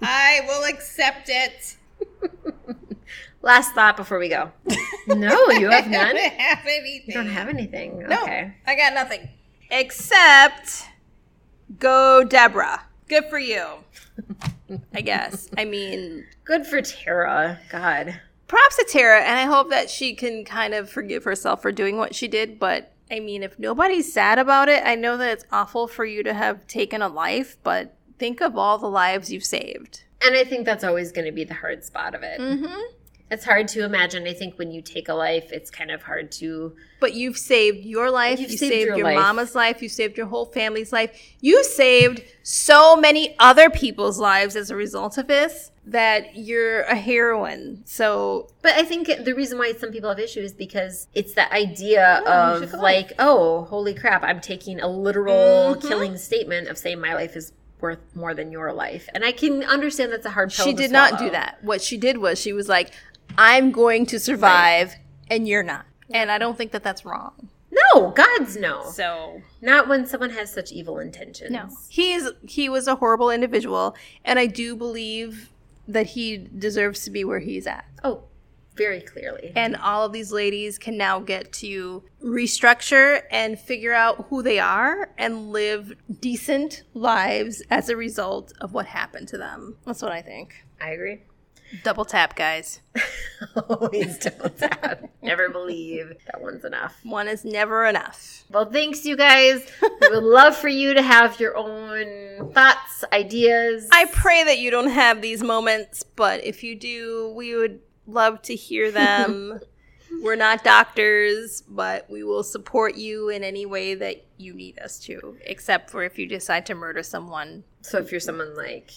Speaker 1: I will accept it. (laughs)
Speaker 2: Last thought before we go. (laughs) No, you have none. (laughs)
Speaker 1: I don't have anything.
Speaker 2: You don't have anything.
Speaker 1: No,
Speaker 2: Okay.
Speaker 1: I got nothing. Except go Deborah. Good for you. I guess. I mean,
Speaker 2: Good for Terra. God.
Speaker 1: props to Terra, and I hope that she can kind of forgive herself for doing what she did. But I mean, if nobody's sad about it, I know that it's awful for you to have taken a life, but think of all the lives you've saved.
Speaker 2: And I think that's always going to be the hard spot of it.
Speaker 1: Mm-hmm.
Speaker 2: It's hard to imagine. I think when you take a life, it's kind of hard to.
Speaker 1: But you've saved your life.
Speaker 2: You've
Speaker 1: you
Speaker 2: saved
Speaker 1: saved,
Speaker 2: your
Speaker 1: your,
Speaker 2: life.
Speaker 1: mama's life. You saved your whole family's life. You saved so many other people's lives as a result of this that you're a heroine. So
Speaker 2: But I think the reason why some people have issues is because it's the idea
Speaker 1: Yeah,
Speaker 2: of like, oh, holy crap, I'm taking a literal
Speaker 1: Mhm.
Speaker 2: killing statement of saying my life is worth more than your life. And I can understand that's a hard pill
Speaker 1: she did not do that. What she did was she was like, "I'm going to survive, and you're not." And I don't think that that's wrong.
Speaker 2: No, God's no.
Speaker 1: So
Speaker 2: Not when someone has such evil intentions.
Speaker 1: no, he is he was a horrible individual, and I do believe that he deserves to be where he's at.
Speaker 2: Oh, very clearly.
Speaker 1: And all of these ladies can now get to restructure and figure out who they are and live decent lives as a result of what happened to them. That's what I think.
Speaker 2: I agree.
Speaker 1: Double tap, guys. (laughs)
Speaker 2: Always double tap. Never believe that one's enough.
Speaker 1: One is never enough.
Speaker 2: Well, thanks, you guys. we would love for you to have your own thoughts, ideas.
Speaker 1: I pray that you don't have these moments, but if you do, we would love to hear them. (laughs) We're not doctors, but we will support you in any way that you need us to, except for if you decide to murder someone.
Speaker 2: so if you're someone like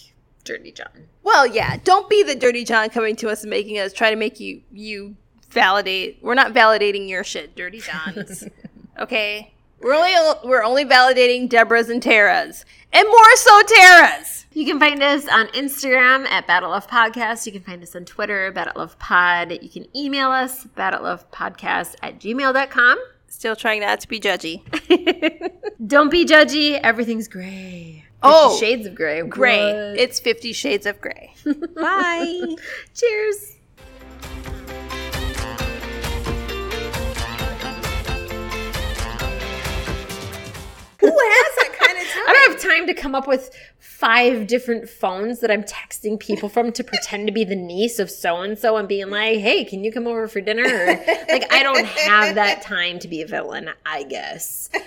Speaker 2: Dirty John.
Speaker 1: Well, yeah, don't be the dirty John coming to us and making us try to make you you validate. We're not validating your shit, dirty Johns. (laughs) okay? We're only we're only validating Deborah's and Terra's. And more so Terra's.
Speaker 2: You can find us on Instagram at Battle Love Podcast. You can find us on Twitter, Battle Love Pod. You can email us, battlelovepodcast at gmail.com.
Speaker 1: Still trying not to be judgy. (laughs)
Speaker 2: Don't be judgy. Everything's gray.
Speaker 1: Oh,
Speaker 2: Fifty Shades of Grey.
Speaker 1: Gray.
Speaker 2: What?
Speaker 1: It's 50 Shades of Grey. (laughs) Bye. (laughs)
Speaker 2: Cheers.
Speaker 1: Who has that kind of time?
Speaker 2: I don't have time to come up with five different phones that I'm texting people from to pretend to be the niece of so and so and being like, hey, can you come over for dinner? Or, like, I don't have that time to be a villain, I guess. (laughs)